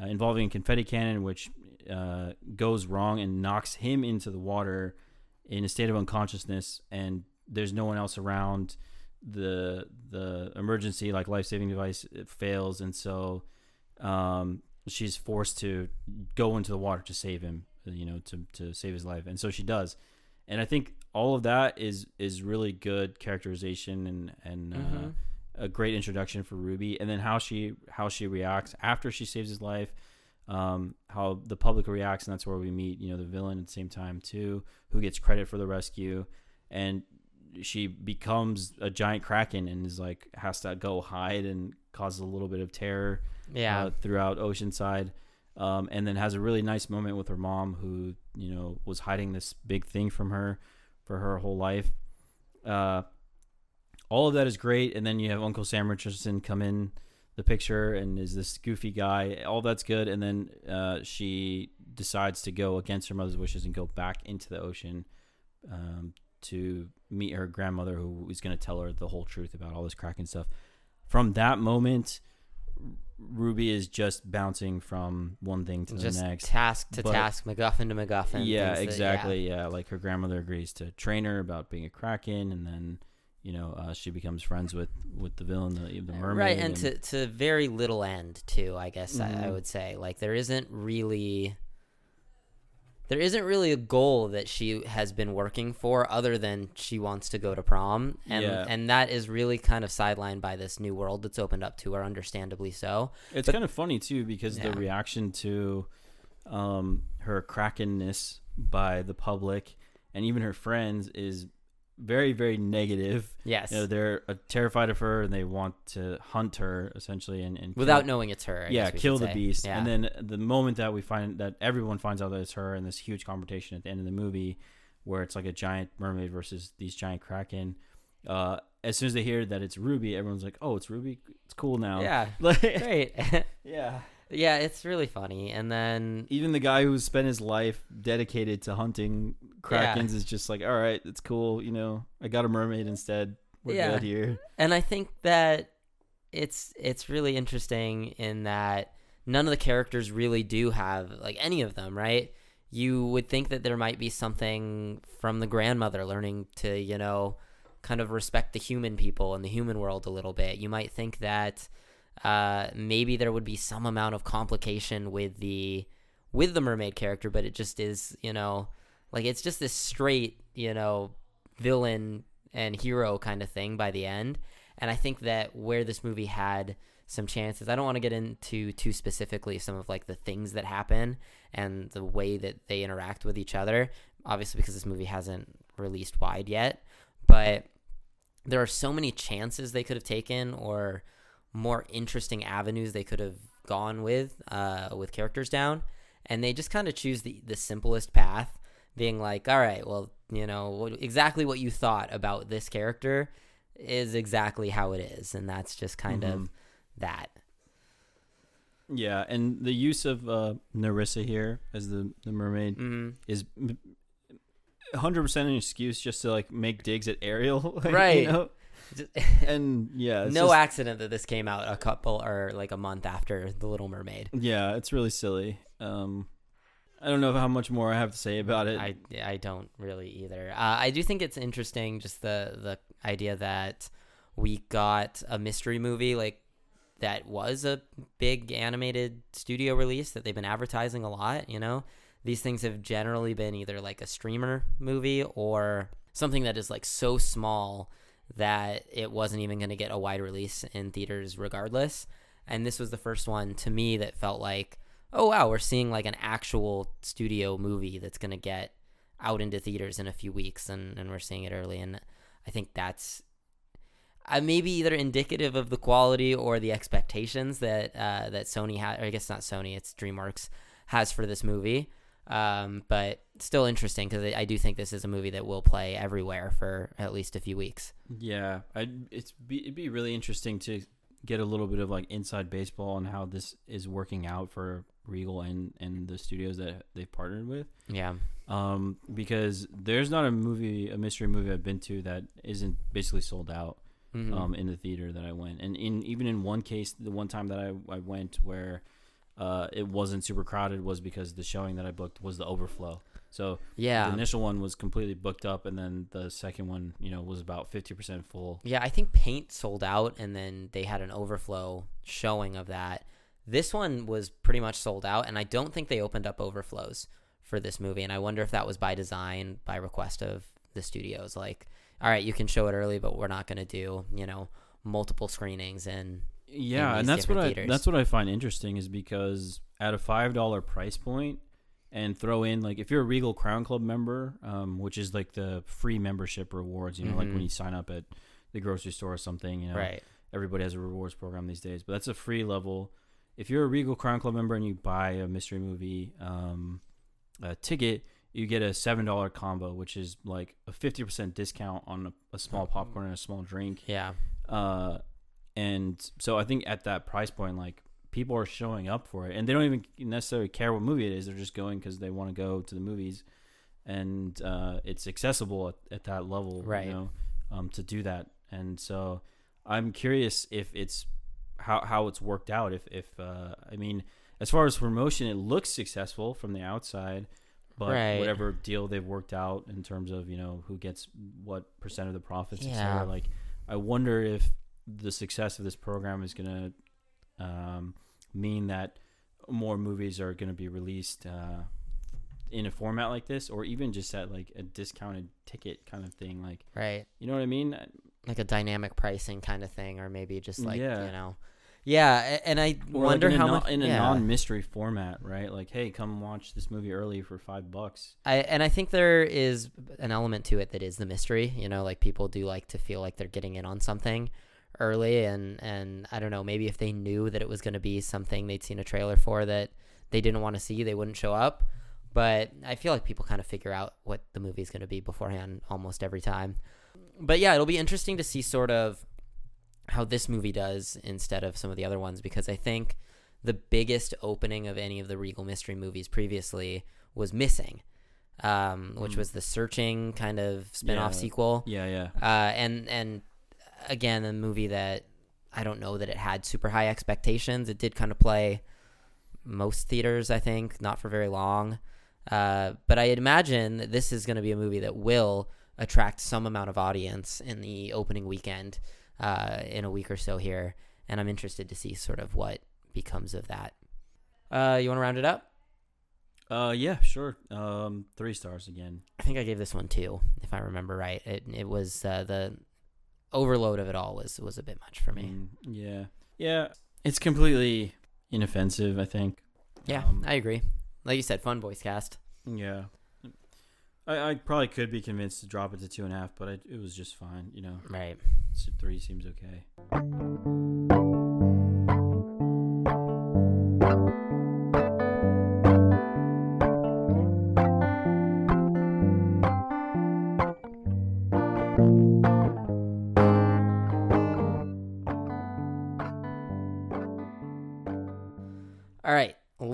uh, involving a confetti cannon, which uh, goes wrong and knocks him into the water in a state of unconsciousness, and there's no one else around. The the emergency like life saving device it fails, and so um, she's forced to go into the water to save him. You know, to to save his life, and so she does. And I think all of that is is really good characterization and and uh, Mhm. a great introduction for Ruby, and then how she how she reacts after she saves his life, um, how the public reacts, and that's where we meet you know the villain at the same time too, who gets credit for the rescue, and she becomes a giant kraken and is like has to go hide and causes a little bit of terror Yeah. uh, throughout Oceanside. Um, and then has a really nice moment with her mom, who you know was hiding this big thing from her for her whole life. Uh, all of that is great, and then you have Uncle Sam Richardson come in the picture and is this goofy guy. All that's good, and then uh, she decides to go against her mother's wishes and go back into the ocean um, to meet her grandmother, who is going to tell her the whole truth about all this Kraken stuff. From that moment, Ruby is just bouncing from one thing to Just the next. task to But- task, MacGuffin to MacGuffin. yeah, things that- exactly. yeah. like her grandmother agrees to train her about being a kraken, and then you know uh, she becomes friends with with the villain, the, the mermaid. right, and to to very little end too. I guess I, I Mhm. would say like there isn't really there isn't really a goal that she has been working for other than she wants to go to prom and Yeah. and that is really kind of sidelined by this new world that's opened up to her understandably so It's But- kind of funny too because Yeah. the reaction to um, her krakenness by the public and even her friends is very, very negative. yes You know, they're uh, terrified of her and they want to hunt her essentially and, and without kill, knowing it's her I yeah, kill the say. beast. yeah. And then the moment that we find that everyone finds out that it's her and this huge confrontation at the end of the movie where it's like a giant mermaid versus these giant kraken. Uh, as soon as they hear that it's Ruby, everyone's like, "Oh, it's Ruby. It's cool now." yeah great yeah. Yeah it's really funny and then even the guy who spent his life dedicated to hunting Yeah. krakens is just like, all right, it's cool. You know, I got a mermaid instead. We're Yeah. good here. and I think that it's it's really interesting in that none of the characters really do have like any of them, right? You would think that there might be something from the grandmother learning to, you know, kind of respect the human people and the human world a little bit. You might think that uh, maybe there would be some amount of complication with the with the mermaid character, but it just is, you know, like it's just this straight, you know, villain and hero kind of thing by the end. And I think that where this movie had some chances, I don't want to get into too specifically some of like the things that happen and the way that they interact with each other. Obviously, because this movie hasn't released wide yet, but there are so many chances they could have taken or more interesting avenues they could have gone with uh, with characters down, and they just kind of choose the the simplest path, being like, all right, well, you know, what, exactly what you thought about this character is exactly how it is, and that's just kind Mhm. of that. Yeah, and the use of uh, Narissa here as the the mermaid hmm is. Hundred percent an excuse just to like make digs at Ariel, like, Right. You know? And yeah, no just- accident that this came out a couple or like a month after The Little Mermaid. yeah, it's really silly. Um, I don't know how much more I have to say about it. I, I don't really either. Uh, I do think it's interesting just the the idea that we got a mystery movie like that was a big animated studio release that they've been advertising a lot. You know, these things have generally been either like a streamer movie or something that is like so small that it wasn't even going to get a wide release in theaters regardless. And this was the first one to me that felt like, oh wow, we're seeing like an actual studio movie that's going to get out into theaters in a few weeks, and, and we're seeing it early. And I think that's uh, maybe either indicative of the quality or the expectations that uh, that Sony had, or I guess not Sony, it's DreamWorks has for this movie. Um, but still interesting because I, do think this is a movie that will play everywhere for at least a few weeks. Yeah, I it's be it'd be really interesting to get a little bit of like inside baseball on how this is working out for Regal and and the studios that they've partnered with. Yeah. Um, because there's not a movie, a mystery movie I've been to that isn't basically sold out Mhm. um, in the theater that I went. And in even in one case, the one time that I, I went where uh, it wasn't super crowded was because the showing that I booked was the overflow. So yeah. the initial one was completely booked up, and then the second one, you know, was about fifty percent full. Yeah, I think Paint sold out, and then they had an overflow showing of that. This one was pretty much sold out, and I don't think they opened up overflows for this movie. And I wonder if that was by design, by request of the studios. Like, all right, you can show it early, but we're not going to do, you know, multiple screenings. And Yeah, and that's what different I that's what I find interesting is because at a five dollar price point, and throw in like if you're a Regal Crown Club member, um, which is like the free membership rewards, you know, like Mhm. when you sign up at the grocery store or something, you know, right, everybody has a rewards program these days, but that's a free level. If you're a Regal Crown Club member and you buy a mystery movie um, a ticket, you get a seven dollar combo, which is like a fifty percent discount on a, a small popcorn and a small drink. yeah, Uh, and so I think at that price point, like people are showing up for it, and they don't even necessarily care what movie it is. They're just going because they want to go to the movies, and uh, it's accessible at, at that level, Right. You know, um, to do that. And so I'm curious if it's how how it's worked out. If if uh, I mean, as far as promotion, it looks successful from the outside. But Right. whatever deal they've worked out in terms of you know who gets what percent of the profits, Yeah. etc. Like, I wonder if the success of this program is going to um, mean that more movies are going to be released uh, in a format like this, or even just at like a discounted ticket kind of thing. Like, right. you know what I mean? Like a dynamic pricing kind of thing, or maybe just like, Yeah. you know, yeah. And I Or wonder like how non- much in a yeah. non-mystery format, right? Like, hey, come watch this movie early for five bucks. I and I think there is an element to it that is the mystery. You know, like people do like to feel like they're getting in on something early, and and I don't know, maybe if they knew that it was going to be something they'd seen a trailer for that they didn't want to see, they wouldn't show up. But I feel like people kind of figure out what the movie is going to be beforehand almost every time. But yeah, it'll be interesting to see sort of how this movie does instead of some of the other ones because I think the biggest opening of any of the Regal mystery movies previously was Missing, um, which Mm. was the searching kind of spin-off Yeah. sequel. Yeah, yeah. Uh, and and again, a movie that I don't know that it had super high expectations. It did kind of play most theaters, I think, not for very long. Uh, but I imagine that this is going to be a movie that will attract some amount of audience in the opening weekend uh, in a week or so here, and I'm interested to see sort of what becomes of that. Uh, you want to round it up? Uh, yeah, sure. Um, three stars again. I think I gave this one two, if I remember right. It it was uh, the overload of it all was was a bit much for me. Mm, yeah, yeah. It's completely inoffensive. I think. Yeah, Um, I agree. Like you said, fun voice cast. Yeah. I, I probably could be convinced to drop it to two and a half, but I, it was just fine. You know, Right. S- three seems okay.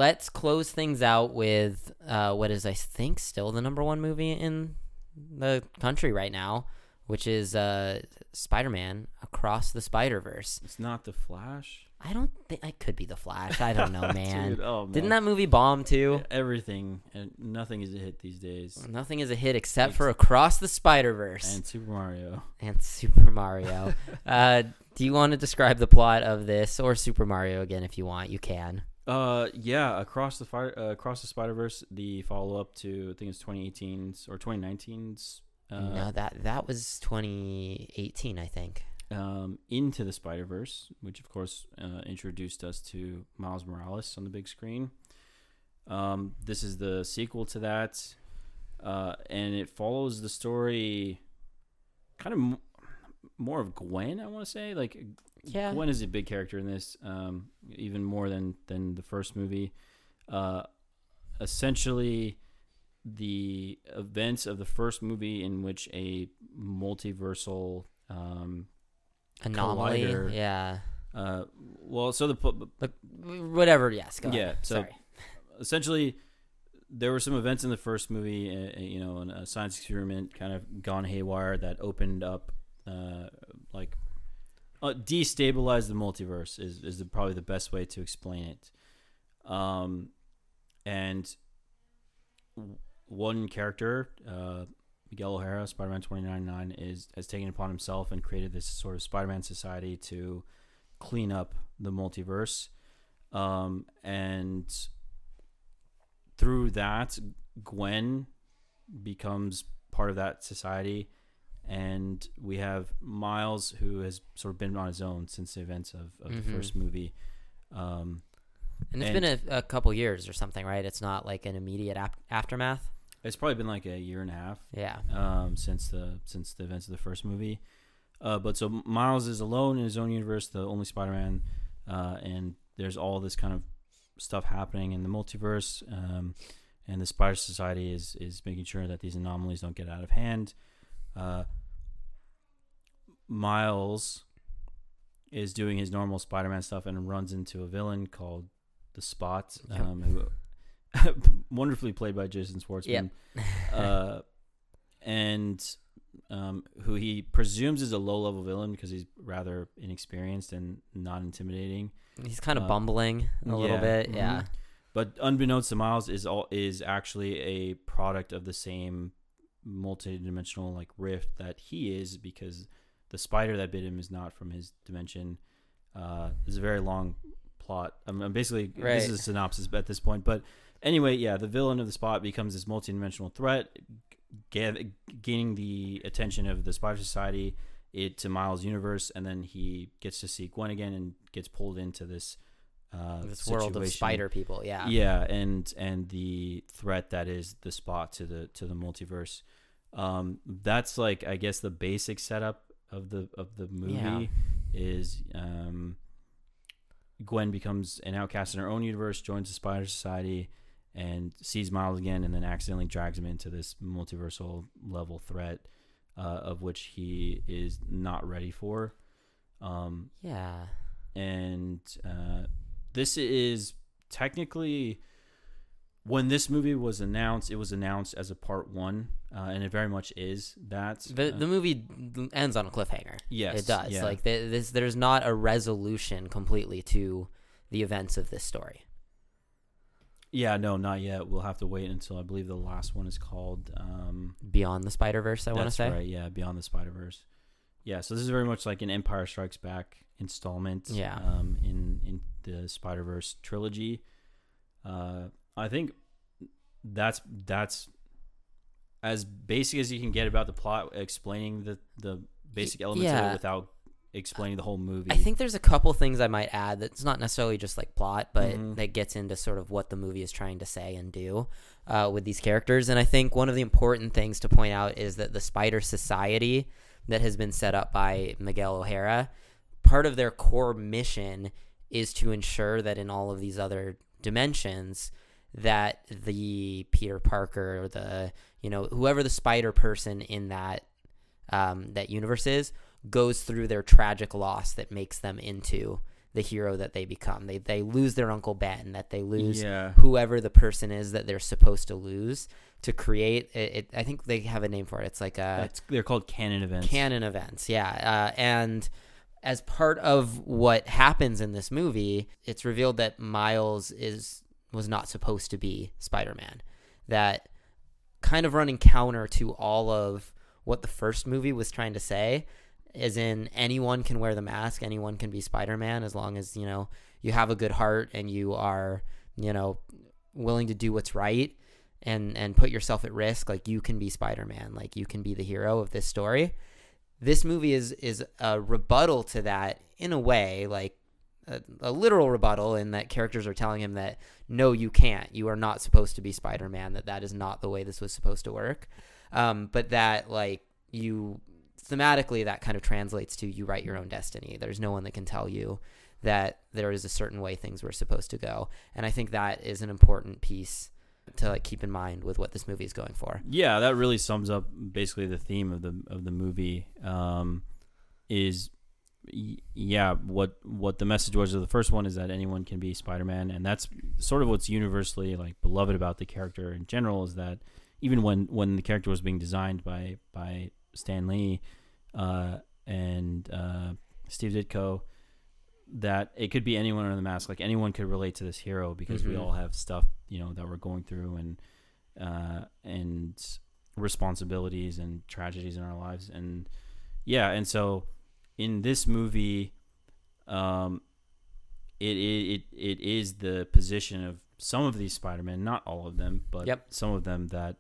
Let's close things out with uh, what is, I think, still the number one movie in the country right now, which is uh, Spider Man Across the Spider Verse. It's not the Flash. I don't think I could be the Flash. I don't know, man. Dude, oh, man. Didn't that movie bomb too? everything and nothing is a hit these days? Nothing is a hit except for Across the Spider Verse And Super Mario. and Super Mario. uh, do you want to describe the plot of this or Super Mario again if you want? You can. Uh, yeah, across the fire, uh, across the Spider Verse, the follow up to I think it's 2018's or 2019's. Uh, no, that that was 2018, I think. um, into the Spider Verse, which of course uh, introduced us to Miles Morales on the big screen. Um, this is the sequel to that, uh, and it follows the story, kind of more of Gwen. I want to say like Yeah. Gwen is a big character in this, um, even more than than the first movie. Uh, essentially, the events of the first movie, in which a multiversal um, Anomaly. Collider. Yeah. Uh, well, so the Like, whatever. Yes. Go Yeah, ahead. so- Sorry. essentially there were some events in the first movie, uh, uh, you know, a science experiment kind of gone haywire that opened up, uh, like, uh, destabilized the multiverse is is the, probably the best way to explain it. Um, and w- one character, uh, Miguel O'Hara, Spider-Man 2099, is has taken upon himself and created this sort of Spider-Man society to clean up the multiverse. Um, and through that, Gwen becomes part of that society, and we have Miles, who has sort of been on his own since the events of, of Mhm. the first movie. Um, And it's and- been a, a couple years or something, right? It's not like an immediate ap- aftermath. it's probably been like a year and a half Yeah. um, since the since the events of the first movie. Uh, but so Miles is alone in his own universe, the only Spider-Man, uh, and there's all this kind of stuff happening in the multiverse. Um, and the Spider Society is is making sure that these anomalies don't get out of hand. Uh, Miles is doing his normal Spider-Man stuff and runs into a villain called the Spot, Yep. um, who wonderfully played by Jason Schwartzman, uh, and um, who he presumes is a low-level villain because he's rather inexperienced and not intimidating. He's kind of uh, bumbling a little yeah, bit. mhm. Yeah. But unbeknownst to Miles, is all is actually a product of the same multi-dimensional like rift that he is because the spider that bit him is not from his dimension. Uh, is a very long plot. I'm, I'm basically Right. this is a synopsis at this point, but anyway, yeah, the villain of the spot becomes this multi-dimensional threat, ga- gaining the attention of the Spider Society, it to Miles' universe, and then he gets to see Gwen again and gets pulled into this uh, This world of situation. spider people. Yeah. Yeah, and and the threat that is the spot to the to the multiverse. Um, that's like I guess the basic setup of the of the movie Yeah. is um, Gwen becomes an outcast in her own universe, joins the Spider Society, and sees Miles again, and then accidentally drags him into this multiversal level threat, uh, of which he is not ready for. Um, Yeah. and uh, this is technically when this movie was announced it was announced as a part one uh, and it very much is that The uh, the movie ends on a cliffhanger. yes it does. yeah. Like th- this, there's not a resolution completely to the events of this story. yeah no not yet we'll have to wait until i believe the last one is called um Beyond the Spider Verse, I want to say. right yeah beyond the spider verse yeah so this is very much like an empire strikes back installment Yeah. um in in the spider verse trilogy uh i think that's that's as basic as you can get about the plot explaining the the basic elements of it without explaining the whole movie I think there's a couple things I might add that's not necessarily just like plot, but Mhm. that gets into sort of what the movie is trying to say and do uh, with these characters. And I think one of the important things to point out is that the Spider Society that has been set up by Miguel O'Hara, part of their core mission is to ensure that in all of these other dimensions, that the Peter Parker or the you know whoever the Spider person in that um, that universe is goes through their tragic loss that makes them into the hero that they become. They they lose their uncle Ben, that they lose yeah whoever the person is that they're supposed to lose to create it. it I think they have a name for it. It's like a that's they're called canon events canon events. Yeah, uh, and as part of what happens in this movie, it's revealed that Miles is was not supposed to be Spider-Man. That kind of running counter to all of what the first movie was trying to say as in anyone can wear the mask anyone can be spider-man as long as you know you have a good heart and you are you know willing to do what's right and and put yourself at risk like you can be spider-man like you can be the hero of this story this movie is is a rebuttal to that in a way like a, a literal rebuttal in that characters are telling him that no you can't. You are not supposed to be spider-man that that is not the way this was supposed to work. Um, but that like you thematically that kind of translates to you write your own destiny. There's no one that can tell you that there is a certain way things were supposed to go. And i think that is an important piece to like keep in mind with what this movie is going for. Yeah, that really sums up basically the theme of the of the movie. Um, is yeah, what what the message was of the first one is that anyone can be Spider-Man, and that's sort of what's universally like beloved about the character in general is that even when when the character was being designed by by Stan Lee uh, and uh, Steve Ditko, that it could be anyone under the mask. Like anyone could relate to this hero because we Mhm. all have stuff you know that we're going through and uh, and responsibilities and tragedies in our lives and yeah and so in this movie um it it it is the position of some of these Spider-Men, not all of them but Yep. some of them that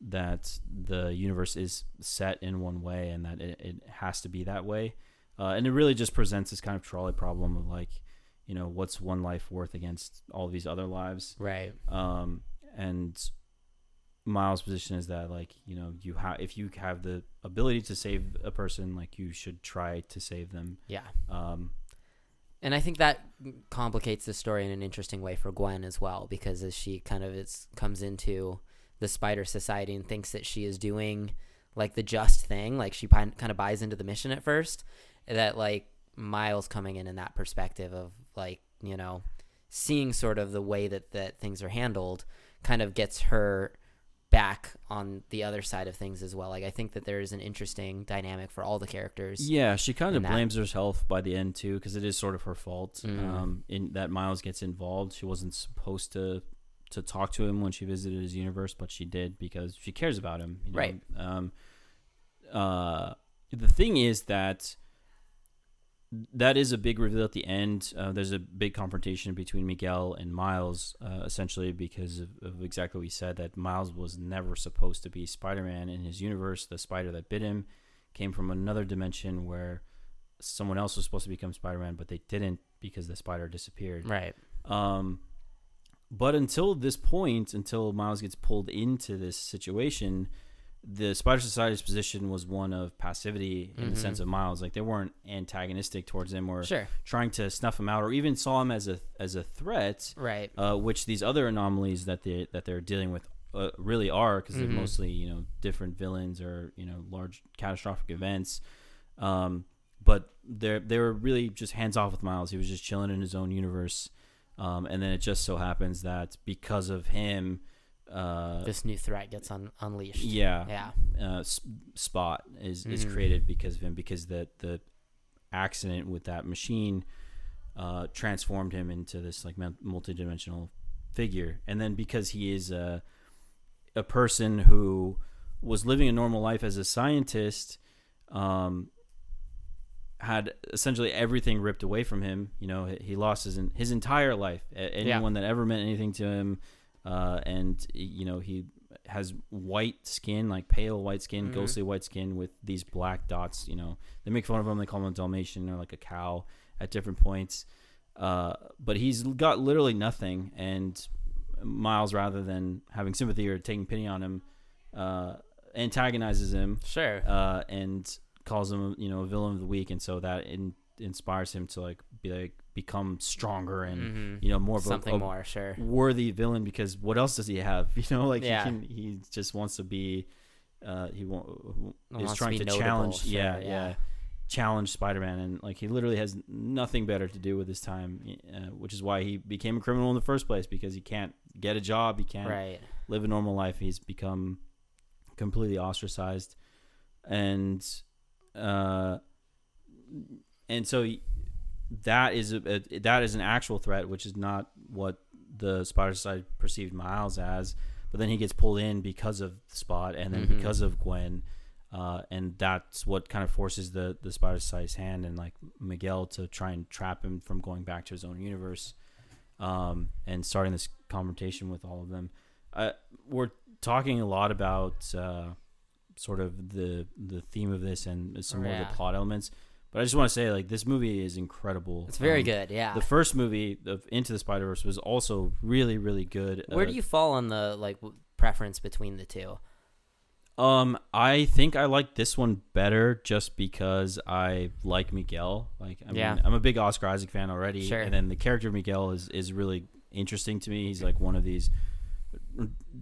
that the universe is set in one way and that it, it has to be that way uh, and it really just presents this kind of trolley problem of like you know what's one life worth against all these other lives Right. um, and Miles' position is that like you know you have if you have the ability to save a person, like you should try to save them. Yeah. Um, And I think that complicates the story in an interesting way for Gwen as well, because as she kind of is comes into the Spider Society and thinks that she is doing like the just thing, like she kind of buys into the mission at first, that like Miles coming in in that perspective of like you know seeing sort of the way that that things are handled, kind of gets her back on the other side of things as well. Like I think that there is an interesting dynamic for all the characters. yeah, she kind in of blames herself by the end too, because it is sort of her fault. Mhm. Um, in that Miles gets involved, she wasn't supposed to to talk to him when she visited his universe, but she did because she cares about him. you know? Right. Um, uh, the thing is that that is a big reveal at the end. Uh, there's a big confrontation between Miguel and Miles, uh, essentially because of, of exactly what we said that Miles was never supposed to be Spider-Man in his universe. The spider that bit him came from another dimension where someone else was supposed to become Spider-Man, but they didn't because the spider disappeared. Right. Um, but until this point, until Miles gets pulled into this situation, the Spider Society's position was one of passivity in the Mhm. sense of Miles. Like they weren't antagonistic towards him or Sure. trying to snuff him out, or even saw him as a as a threat. Right. Uh, which these other anomalies that they that they're dealing with uh, really are, because Mhm. they're mostly you know different villains or you know large catastrophic events. Um, but they're they were really just hands off with Miles. He was just chilling in his own universe. Um, and then it just so happens that because of him, uh, this new threat gets un- unleashed. yeah, Yeah. uh, Spot is is Mhm. created because of him because the the accident with that machine uh, transformed him into this like mul- multidimensional figure, and then because he is a a person who was living a normal life as a scientist, um, had essentially everything ripped away from him. You know, he- lost his his entire life. Anyone that ever meant anything to him, uh, and you know he has white skin, like pale white skin, Mhm. ghostly white skin with these black dots. You know, they make fun of him. They call him a Dalmatian or like a cow at different points. Uh, but he's got literally nothing, and Miles, rather than having sympathy or taking pity on him, uh, antagonizes him Sure. uh, and calls him, you know, a villain of the week, and so that in, inspires him to like be like become stronger and Mhm. you know more of something a, a more. Sure. worthy villain because what else does he have? You know, like Yeah. he can, he just wants to be. Uh, he won't, is to trying to, notable, challenge. sure, yeah, yeah. yeah, challenge Spider-Man, and like he literally has nothing better to do with his time, uh, which is why he became a criminal in the first place because he can't get a job, he can't Right. live a normal life. He's become completely ostracized, and uh, and so that is a, a that is an actual threat, which is not what the Spider Society perceived Miles as. But then he gets pulled in because of Spot, and then Mhm. because of Gwen. Uh, and that's what kind of forces the the Spider Society's hand and like Miguel to try and trap him from going back to his own universe, um, and starting this confrontation with all of them. Uh, we're talking a lot about uh, sort of the the theme of this and some more of the plot elements. But I just want to say, like, this movie is incredible. It's very Um, good. Yeah. The first movie of Into the Spider Verse was also really, really good. Where Uh, do you fall on the like w- preference between the two? Um, I think I like this one better just because I like Miguel. Like, I Yeah. mean, I'm a big Oscar Isaac fan already, Sure. and then the character of Miguel is is really interesting to me. He's like one of these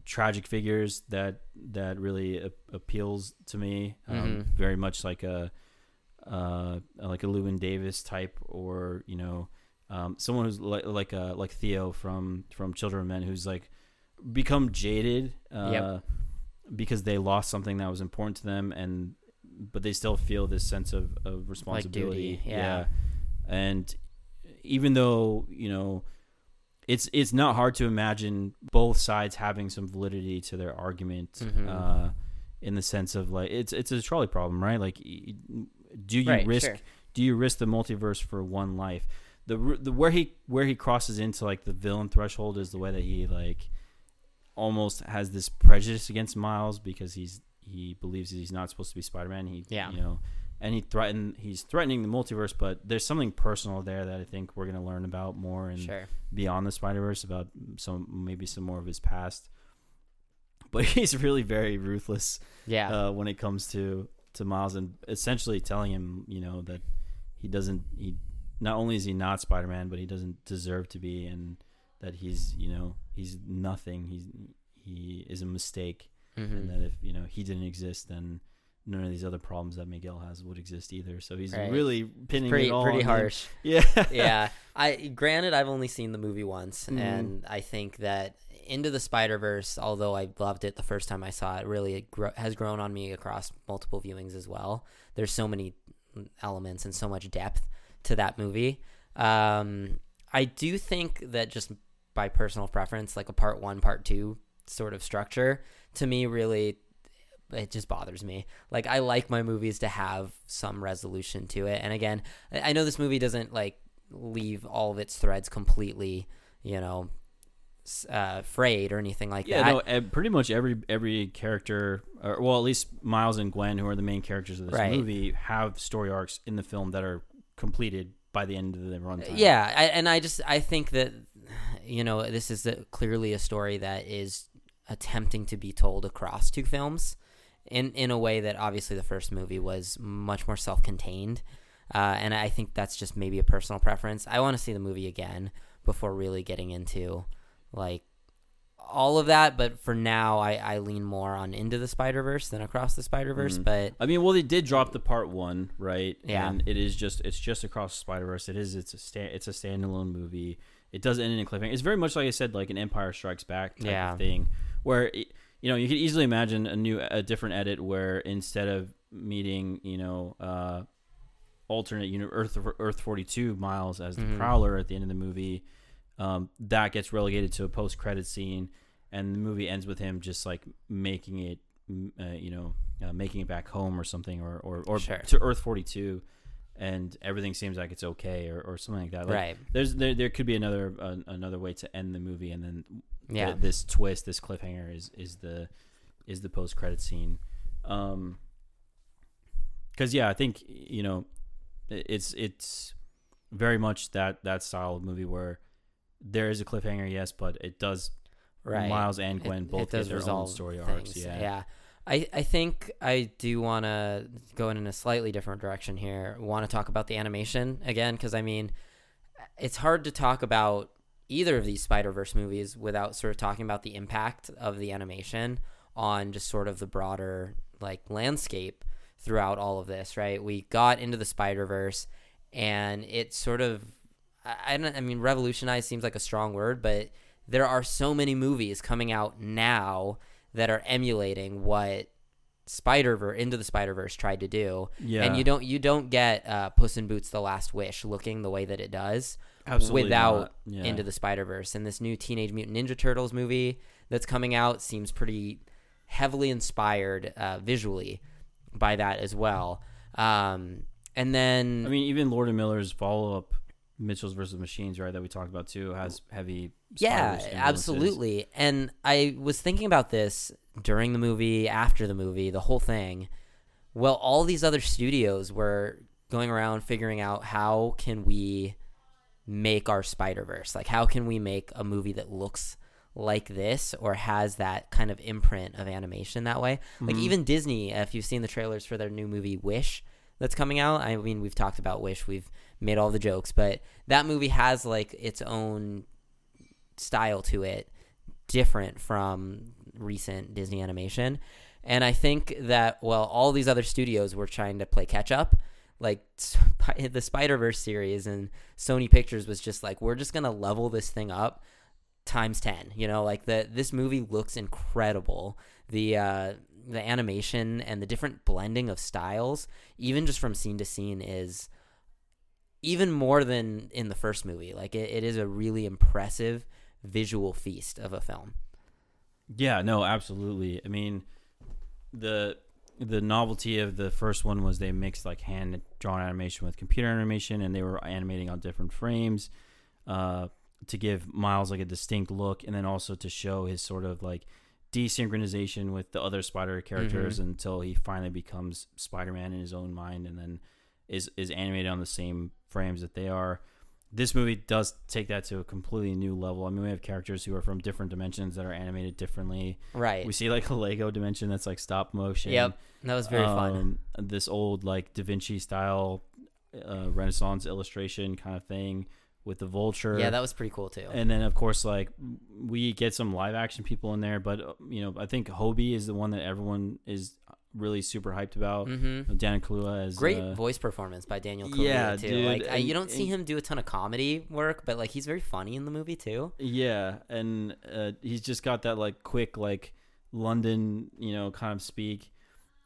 tragic figures that that really a- appeals to me. Um, Mhm. Very much like a uh, like a Llewyn Davis type, or you know, um, someone who's like like uh, like Theo from from Children of Men, who's like become jaded uh, Yep. because they lost something that was important to them, and but they still feel this sense of, of responsibility. yeah. and even though you know. It's it's not hard to imagine both sides having some validity to their argument, Mhm. uh, in the sense of like it's it's a trolley problem, right? Like, do you Right, risk sure. do you risk the multiverse for one life? The, the where he where he crosses into like the villain threshold is the way that he like almost has this prejudice against Miles because he's he believes he's not supposed to be Spider Man. He Yeah. you know, and he threatened he's threatening the multiverse, but there's something personal there that I think we're gonna learn about more and Sure. beyond the Spider Verse about some maybe some more of his past. But he's really very ruthless Yeah. uh, when it comes to to Miles and essentially telling him, you know, that he doesn't he not only is he not Spider Man, but he doesn't deserve to be, and that he's you know he's nothing. He's he is a mistake, Mhm. and that if you know he didn't exist, then none of these other problems that Miguel has would exist either. So he's Right. really pinning pretty it all pretty on him. harsh. Yeah, yeah. I granted I've only seen the movie once Mhm. and I think that Into the Spider-Verse, although I loved it the first time I saw it, really has grown on me across multiple viewings as well. There's so many elements and so much depth to that movie. Um, I do think that just by personal preference, like a part 1, part 2 sort of structure to me really it just bothers me. Like I like my movies to have some resolution to it. And again, I know this movie doesn't like leave all of its threads completely, you know, uh, frayed or anything like yeah. that. No, eh, pretty much every every character, or well, at least Miles and Gwen, who are the main characters of this Right. movie, have story arcs in the film that are completed by the end of the runtime. Yeah, I, and I just I think that you know this is a, clearly a story that is attempting to be told across two films in in a way that obviously the first movie was much more self-contained. Uh, and I think that's just maybe a personal preference. I want to see the movie again before really getting into like all of that. But for now, I, I lean more on Into the Spider Verse than Across the Spider Verse. Mhm. But I mean, well, they did drop the part one, right? Yeah. and it is just it's just across Spider Verse. It is it's a sta- it's a standalone movie. It does end in a cliffhanger. It's very much like I said, like an Empire Strikes Back type Yeah. of thing, where it, you know you could easily imagine a new a different edit where instead of meeting you know uh, alternate uni- Earth Earth forty two Miles as the Mhm. Prowler at the end of the movie, um, that gets relegated to a post credit scene, and the movie ends with him just like making it, uh, you know, uh, making it back home or something, or or, or Sure. to Earth forty two, and everything seems like it's okay or, or something like that. Like, right, There's there there could be another uh, another way to end the movie, and then yeah, th- this twist, this cliffhanger is is the is the post credit scene. Um, because yeah, I think you know, it's it's very much that that style of movie where there is a cliffhanger, yes, but it does right. Miles and Gwen it, both it get their own story things. arcs. Yeah. yeah. I, I think I do want to go in a slightly different direction here. Want to talk about the animation again because I mean, it's hard to talk about either of these Spider Verse movies without sort of talking about the impact of the animation on just sort of the broader like landscape throughout all of this. Right, we got into the Spider Verse, and it sort of I, don't I mean revolutionize seems like a strong word, but there are so many movies coming out now that are emulating what Spider Verse into the Spider Verse tried to do, Yeah, and you don't you don't get uh, Puss in Boots: The Last Wish looking the way that it does Absolutely without. Yeah. into the Spider Verse. And this new Teenage Mutant Ninja Turtles movie that's coming out seems pretty heavily inspired uh, visually by that as well. Um, and then I mean, even Lord and Miller's follow up, Mitchells versus Machines, right, that we talked about too, has heavy. Yeah, absolutely. And I was thinking about this during the movie, after the movie, the whole thing. Well, all these other studios were going around figuring out how can we make our Spider-Verse? Like how can we make a movie that looks like this or has that kind of imprint of animation that way? Like Mhm. even Disney, if you've seen the trailers for their new movie Wish that's coming out, I mean we've talked about Wish, we've made all the jokes, but that movie has like its own style to it different from recent Disney animation. And I think that well all these other studios were trying to play catch up like the Spider Verse series and Sony Pictures was just like, we're just gonna level this thing up times ten. You know, like the this movie looks incredible. The uh, the animation and the different blending of styles, even just from scene to scene, is even more than in the first movie. Like it, it is a really impressive visual feast of a film. Yeah, no, absolutely. I mean, the the novelty of the first one was they mixed like hand drawn animation with computer animation, and they were animating on different frames uh, to give Miles like a distinct look, and then also to show his sort of like desynchronization with the other Spider characters Mhm. until he finally becomes Spider Man in his own mind, and then is is animated on the same frames that they are. This movie does take that to a completely new level. I mean, we have characters who are from different dimensions that are animated differently. Right. We see like a Lego dimension that's like stop motion. Yep. That was very fun. Um, This old like Da Vinci style uh, Renaissance illustration kind of thing with the vulture. Yeah, that was pretty cool too. and then of course like we get some live action people in there, but uh, you know I think Hobie is the one that everyone is really super hyped about. mm-hmm. Dan Kaluuya is Great uh, voice performance by Daniel Kaluuya yeah, too. dude, like I, you don't see him do a ton of comedy work, but like he's very funny in the movie too. Yeah, and uh, he's just got that like quick like London, you know, kind of speak,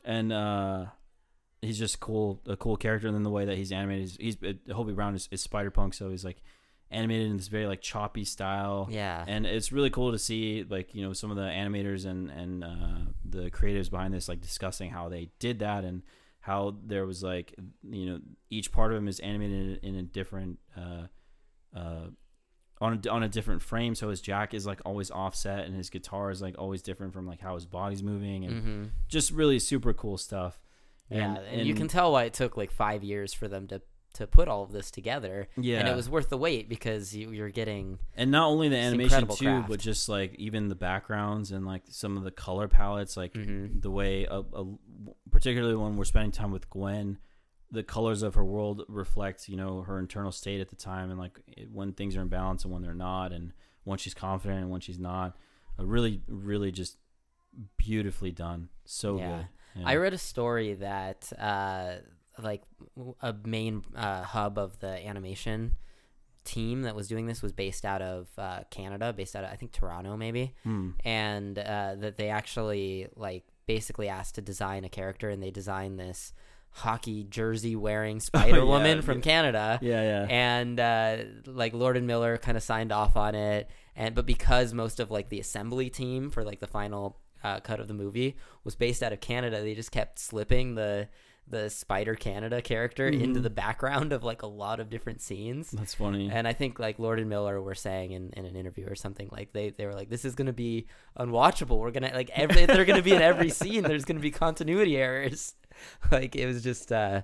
and uh, he's just cool, a cool character. And then the way that he's animated, he's, he's uh, Hobie Brown is, is Spider Punk, so he's like animated in this very like choppy style. Yeah. And it's really cool to see like you know some of the animators and and uh, the creatives behind this like discussing how they did that and how there was like you know each part of him is animated in, in a different uh, uh, on a, on a different frame so his jack is like always offset and his guitar is like always different from like how his body's moving and hmm just really super cool stuff Yeah, and, you can tell why it took like five years for them to to put all of this together. yeah And it was worth the wait because you, you're getting and not only the animation too craft. but just like even the backgrounds and like some of the color palettes like Mhm. the way a, a, particularly when we're spending time with gwen the colors of her world reflect you know her internal state at the time and like when things are in balance and when they're not and when she's confident and when she's not uh, really really just beautifully done so Yeah. good Yeah. I read a story that uh, like a main uh, hub of the animation team that was doing this was based out of uh, Canada, based out of I think Toronto maybe, Hmm. and uh, that they actually like basically asked to design a character, and they designed this hockey jersey wearing Spider Oh, yeah, Woman from yeah. Canada. Yeah yeah. And uh, like Lord and Miller kind of signed off on it, and but because most of like the assembly team for like the final uh, cut of the movie was based out of Canada, they just kept slipping the the Spider Canada character into Mhm. the background of like a lot of different scenes. that's funny And I think like Lord and Miller were saying in, in an interview or something like they, they were like this is gonna be unwatchable. We're gonna like every they're gonna be in every scene. There's gonna be continuity errors. like it was just uh,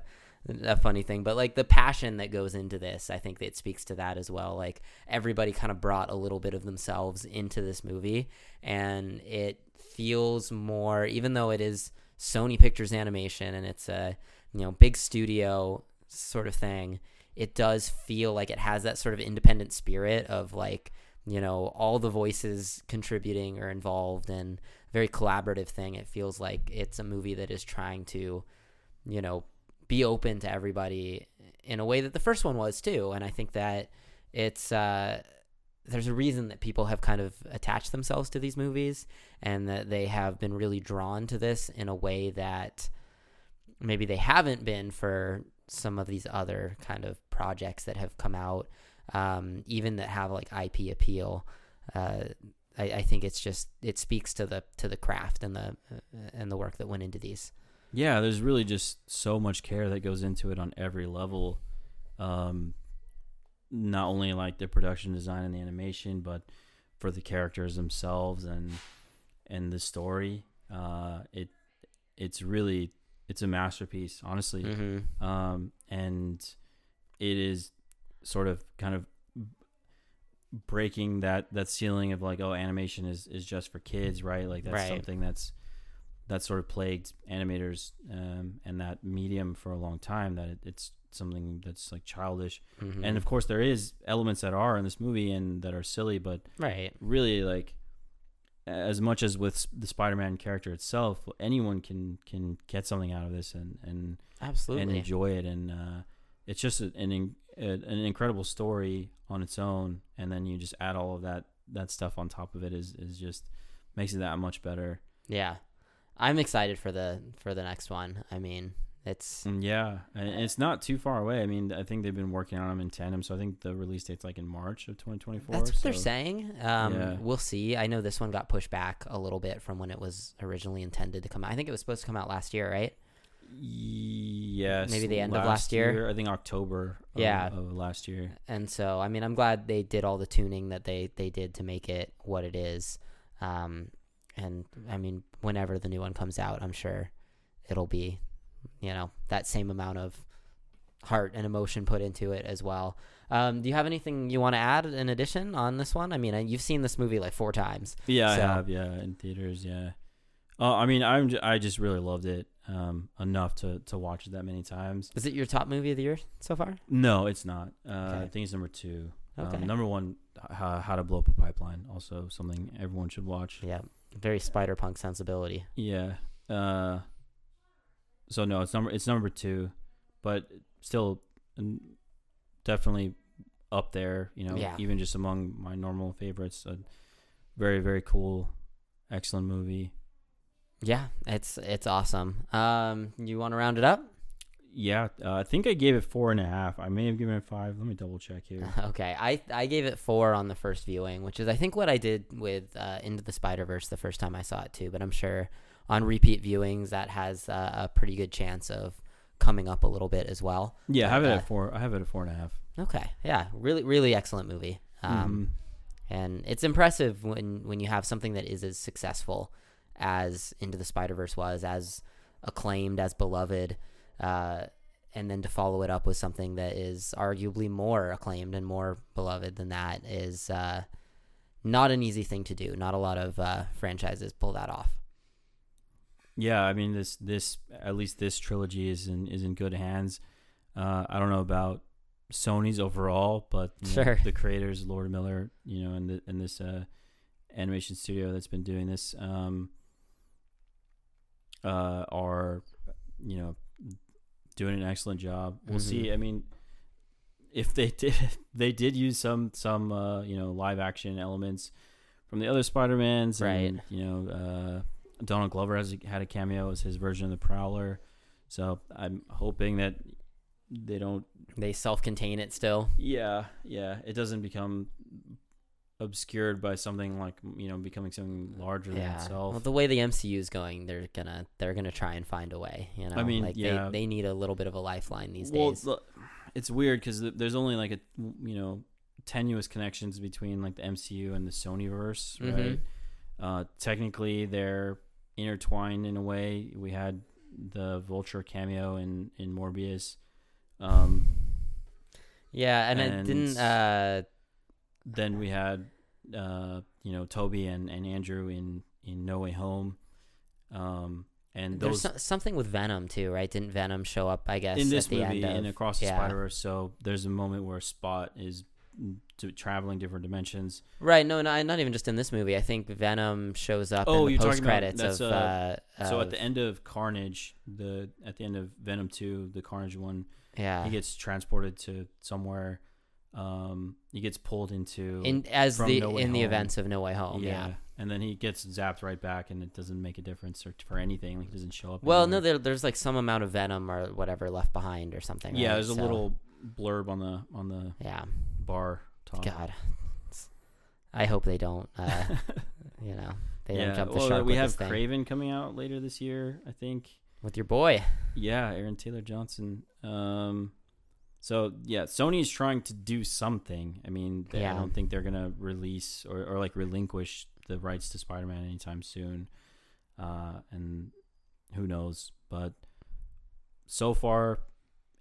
a funny thing, but like the passion that goes into this, I think it speaks to that as well. Like everybody kind of brought a little bit of themselves into this movie, and it feels more, even though it is Sony Pictures Animation and it's a you know big studio sort of thing. It does feel like it has that sort of independent spirit of like you know all the voices contributing or involved and very collaborative thing. It feels like it's a movie that is trying to, you know, be open to everybody in a way that the first one was too. And I think that it's uh, there's a reason that people have kind of attached themselves to these movies and that they have been really drawn to this in a way that maybe they haven't been for some of these other kind of projects that have come out, um, even that have like IP appeal. Uh, I, I think it's just it speaks to the to the craft and the uh, and the work that went into these. Yeah, there's really just so much care that goes into it on every level. Um, not only like the production design and the animation, but for the characters themselves and and the story. Uh, it it's really it's a masterpiece, honestly. Mm-hmm. Um, and it is sort of kind of breaking that that ceiling of like oh animation is is just for kids right like that's Right. something that's that sort of plagued animators um, and that medium for a long time that it, it's something that's like childish Mm-hmm. and of course there is elements that are in this movie and that are silly but right, really like as much as with the Spider-Man character itself, anyone can can get something out of this and and Absolutely. and enjoy it. And uh, it's just an an incredible story on its own, and then you just add all of that that stuff on top of it is is just makes it that much better. yeah. I'm excited for the for the next one. I mean, it's yeah, and it's not too far away. I mean, I think they've been working on them in tandem, so I think the release date's like in March of 2024. That's what they're saying. Um, Yeah. We'll see. I know this one got pushed back a little bit from when it was originally intended to come out. I think it was supposed to come out last year, right? Yes, Maybe the end of last year? I think October. Of, Yeah. of last year. And so, I mean, I'm glad they did all the tuning that they they did to make it what it is. Um, and I mean, whenever the new one comes out, I'm sure it'll be, you know, that same amount of heart and emotion put into it as well. Um, do you have anything you want to add in addition on this one? I mean, you've seen this movie like four times. Yeah, So- I have. Yeah, in theaters. Yeah. Uh, I mean, I'm j- I just really loved it um, enough to to watch it that many times. Is it your top movie of the year so far? No, it's not. Uh, I think it's number two. Okay. Um, number one, how, how to blow up a pipeline. Also, something everyone should watch. Yeah, very Spider Punk sensibility. Yeah. Uh, so no, it's number it's number two, but still, definitely up there. You know, Yeah. even just among my normal favorites. A very very cool, excellent movie. Yeah, it's it's awesome. Um, you want to round it up? Yeah, uh, I think I gave it four and a half. I may have given it five. Let me double check here. Okay, I I gave it four on the first viewing, which is I think what I did with uh, Into the Spider Verse the first time I saw it too. But I'm sure on repeat viewings that has uh, a pretty good chance of coming up a little bit as well. Yeah, I have it Uh, at four. I have it at four and a half. Okay, yeah, really really excellent movie. Um, Mhm. and it's impressive when when you have something that is as successful as Into the Spider Verse was, as acclaimed, as beloved, uh, and then to follow it up with something that is arguably more acclaimed and more beloved than that is uh, not an easy thing to do. Not a lot of uh, franchises pull that off. Yeah, I mean this this at least this trilogy is in is in good hands. Uh, I don't know about Sony's overall, but you know, the creators, Lord Miller, you know, and the, and this uh, animation studio that's been doing this, um, uh, are you know doing an excellent job. We'll Mhm. see. I mean, if they did they did use some some uh, you know live action elements from the other Spider Mans, Right. And, you know, uh, Donald Glover has had a cameo as his version of the Prowler. So I'm hoping that they don't. They self-contain it still. Yeah, yeah, it doesn't become obscured by something like you know becoming something larger than itself. Well, the way the MCU is going, they're gonna they're gonna try and find a way. You know, I mean, like yeah. they, they need a little bit of a lifeline these well, days. the- it's weird because there's only like a you know tenuous connections between like the MCU and the Sonyverse, Mhm. right? Uh, technically, they're intertwined in a way. We had the Vulture cameo in in Morbius. Um, Yeah, and, it didn't. Uh, then we had uh, you know Tobey and, and Andrew in in No Way Home. Um, and there's so- something with Venom too, right? Didn't Venom show up? I guess in this at the movie of, in Across the yeah. Spider Verse. So there's a moment where Spot is to traveling different dimensions. right? No, no, not even just in this movie. I think Venom shows up Oh, in you're the talking post credits of. Uh, so at the end of Carnage, the at the end of Venom Two, the Carnage one, yeah, he gets transported to somewhere. Um, he gets pulled into in as the No in the events of No Way Home. Yeah. and then he gets zapped right back, and it doesn't make a difference or for anything. Like he doesn't show up. Well, no, there, there's like some amount of Venom or whatever left behind or something. yeah, right? there's a little blurb on the on the Yeah, bar top. God, I hope they don't. Uh, you know, they yeah, don't jump the well, shark we have. Kraven coming out later this year, I think. with your boy. Yeah, Aaron Taylor Johnson. Um, so yeah, Sony is trying to do something. I mean, they, Yeah. I don't think they're gonna release or, or like relinquish the rights to Spider-Man anytime soon. Uh, and who knows? But so far,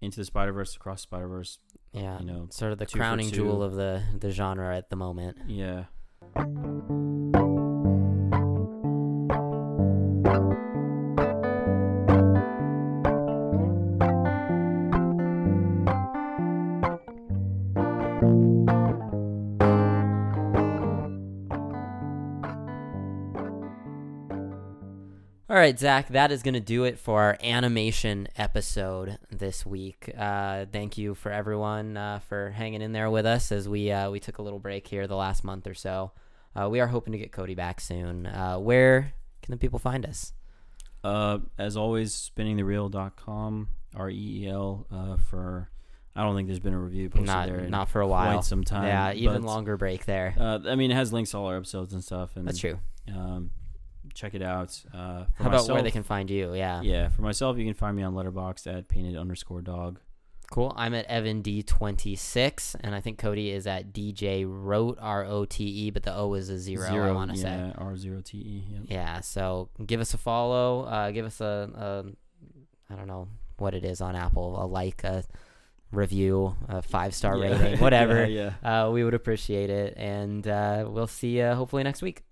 into the Spider Verse, across Spider Verse, Yeah, you know, sort of the crowning jewel of the the genre at the moment. yeah. All right, Zach, that is going to do it for our animation episode this week. Uh, thank you for everyone uh, for hanging in there with us as we uh, we took a little break here the last month or so. Uh, we are hoping to get Cody back soon. Uh, where can the people find us? Uh, as always, spinningthereel.com, R E E L, uh, for. I don't think there's been a review posted Not there not for a while. quite some time. yeah, even longer break there. Uh, I mean, it has links to all our episodes and stuff, and That's true. Um, check it out. Uh, for How about where they can find you? Yeah. Yeah, for myself, you can find me on Letterboxd at painted underscore dog. Cool. I'm at Evan D26, and I think Cody is at DJ Rote, R O T E, but the O is a zero, I want to say. yeah, R zero T E. Yep. Yeah, so give us a follow. Uh, give us a, a, I don't know what it is on Apple, a like, a review, a five star Yeah. rating, whatever. yeah, yeah. Uh, we would appreciate it. And uh, we'll see you hopefully next week.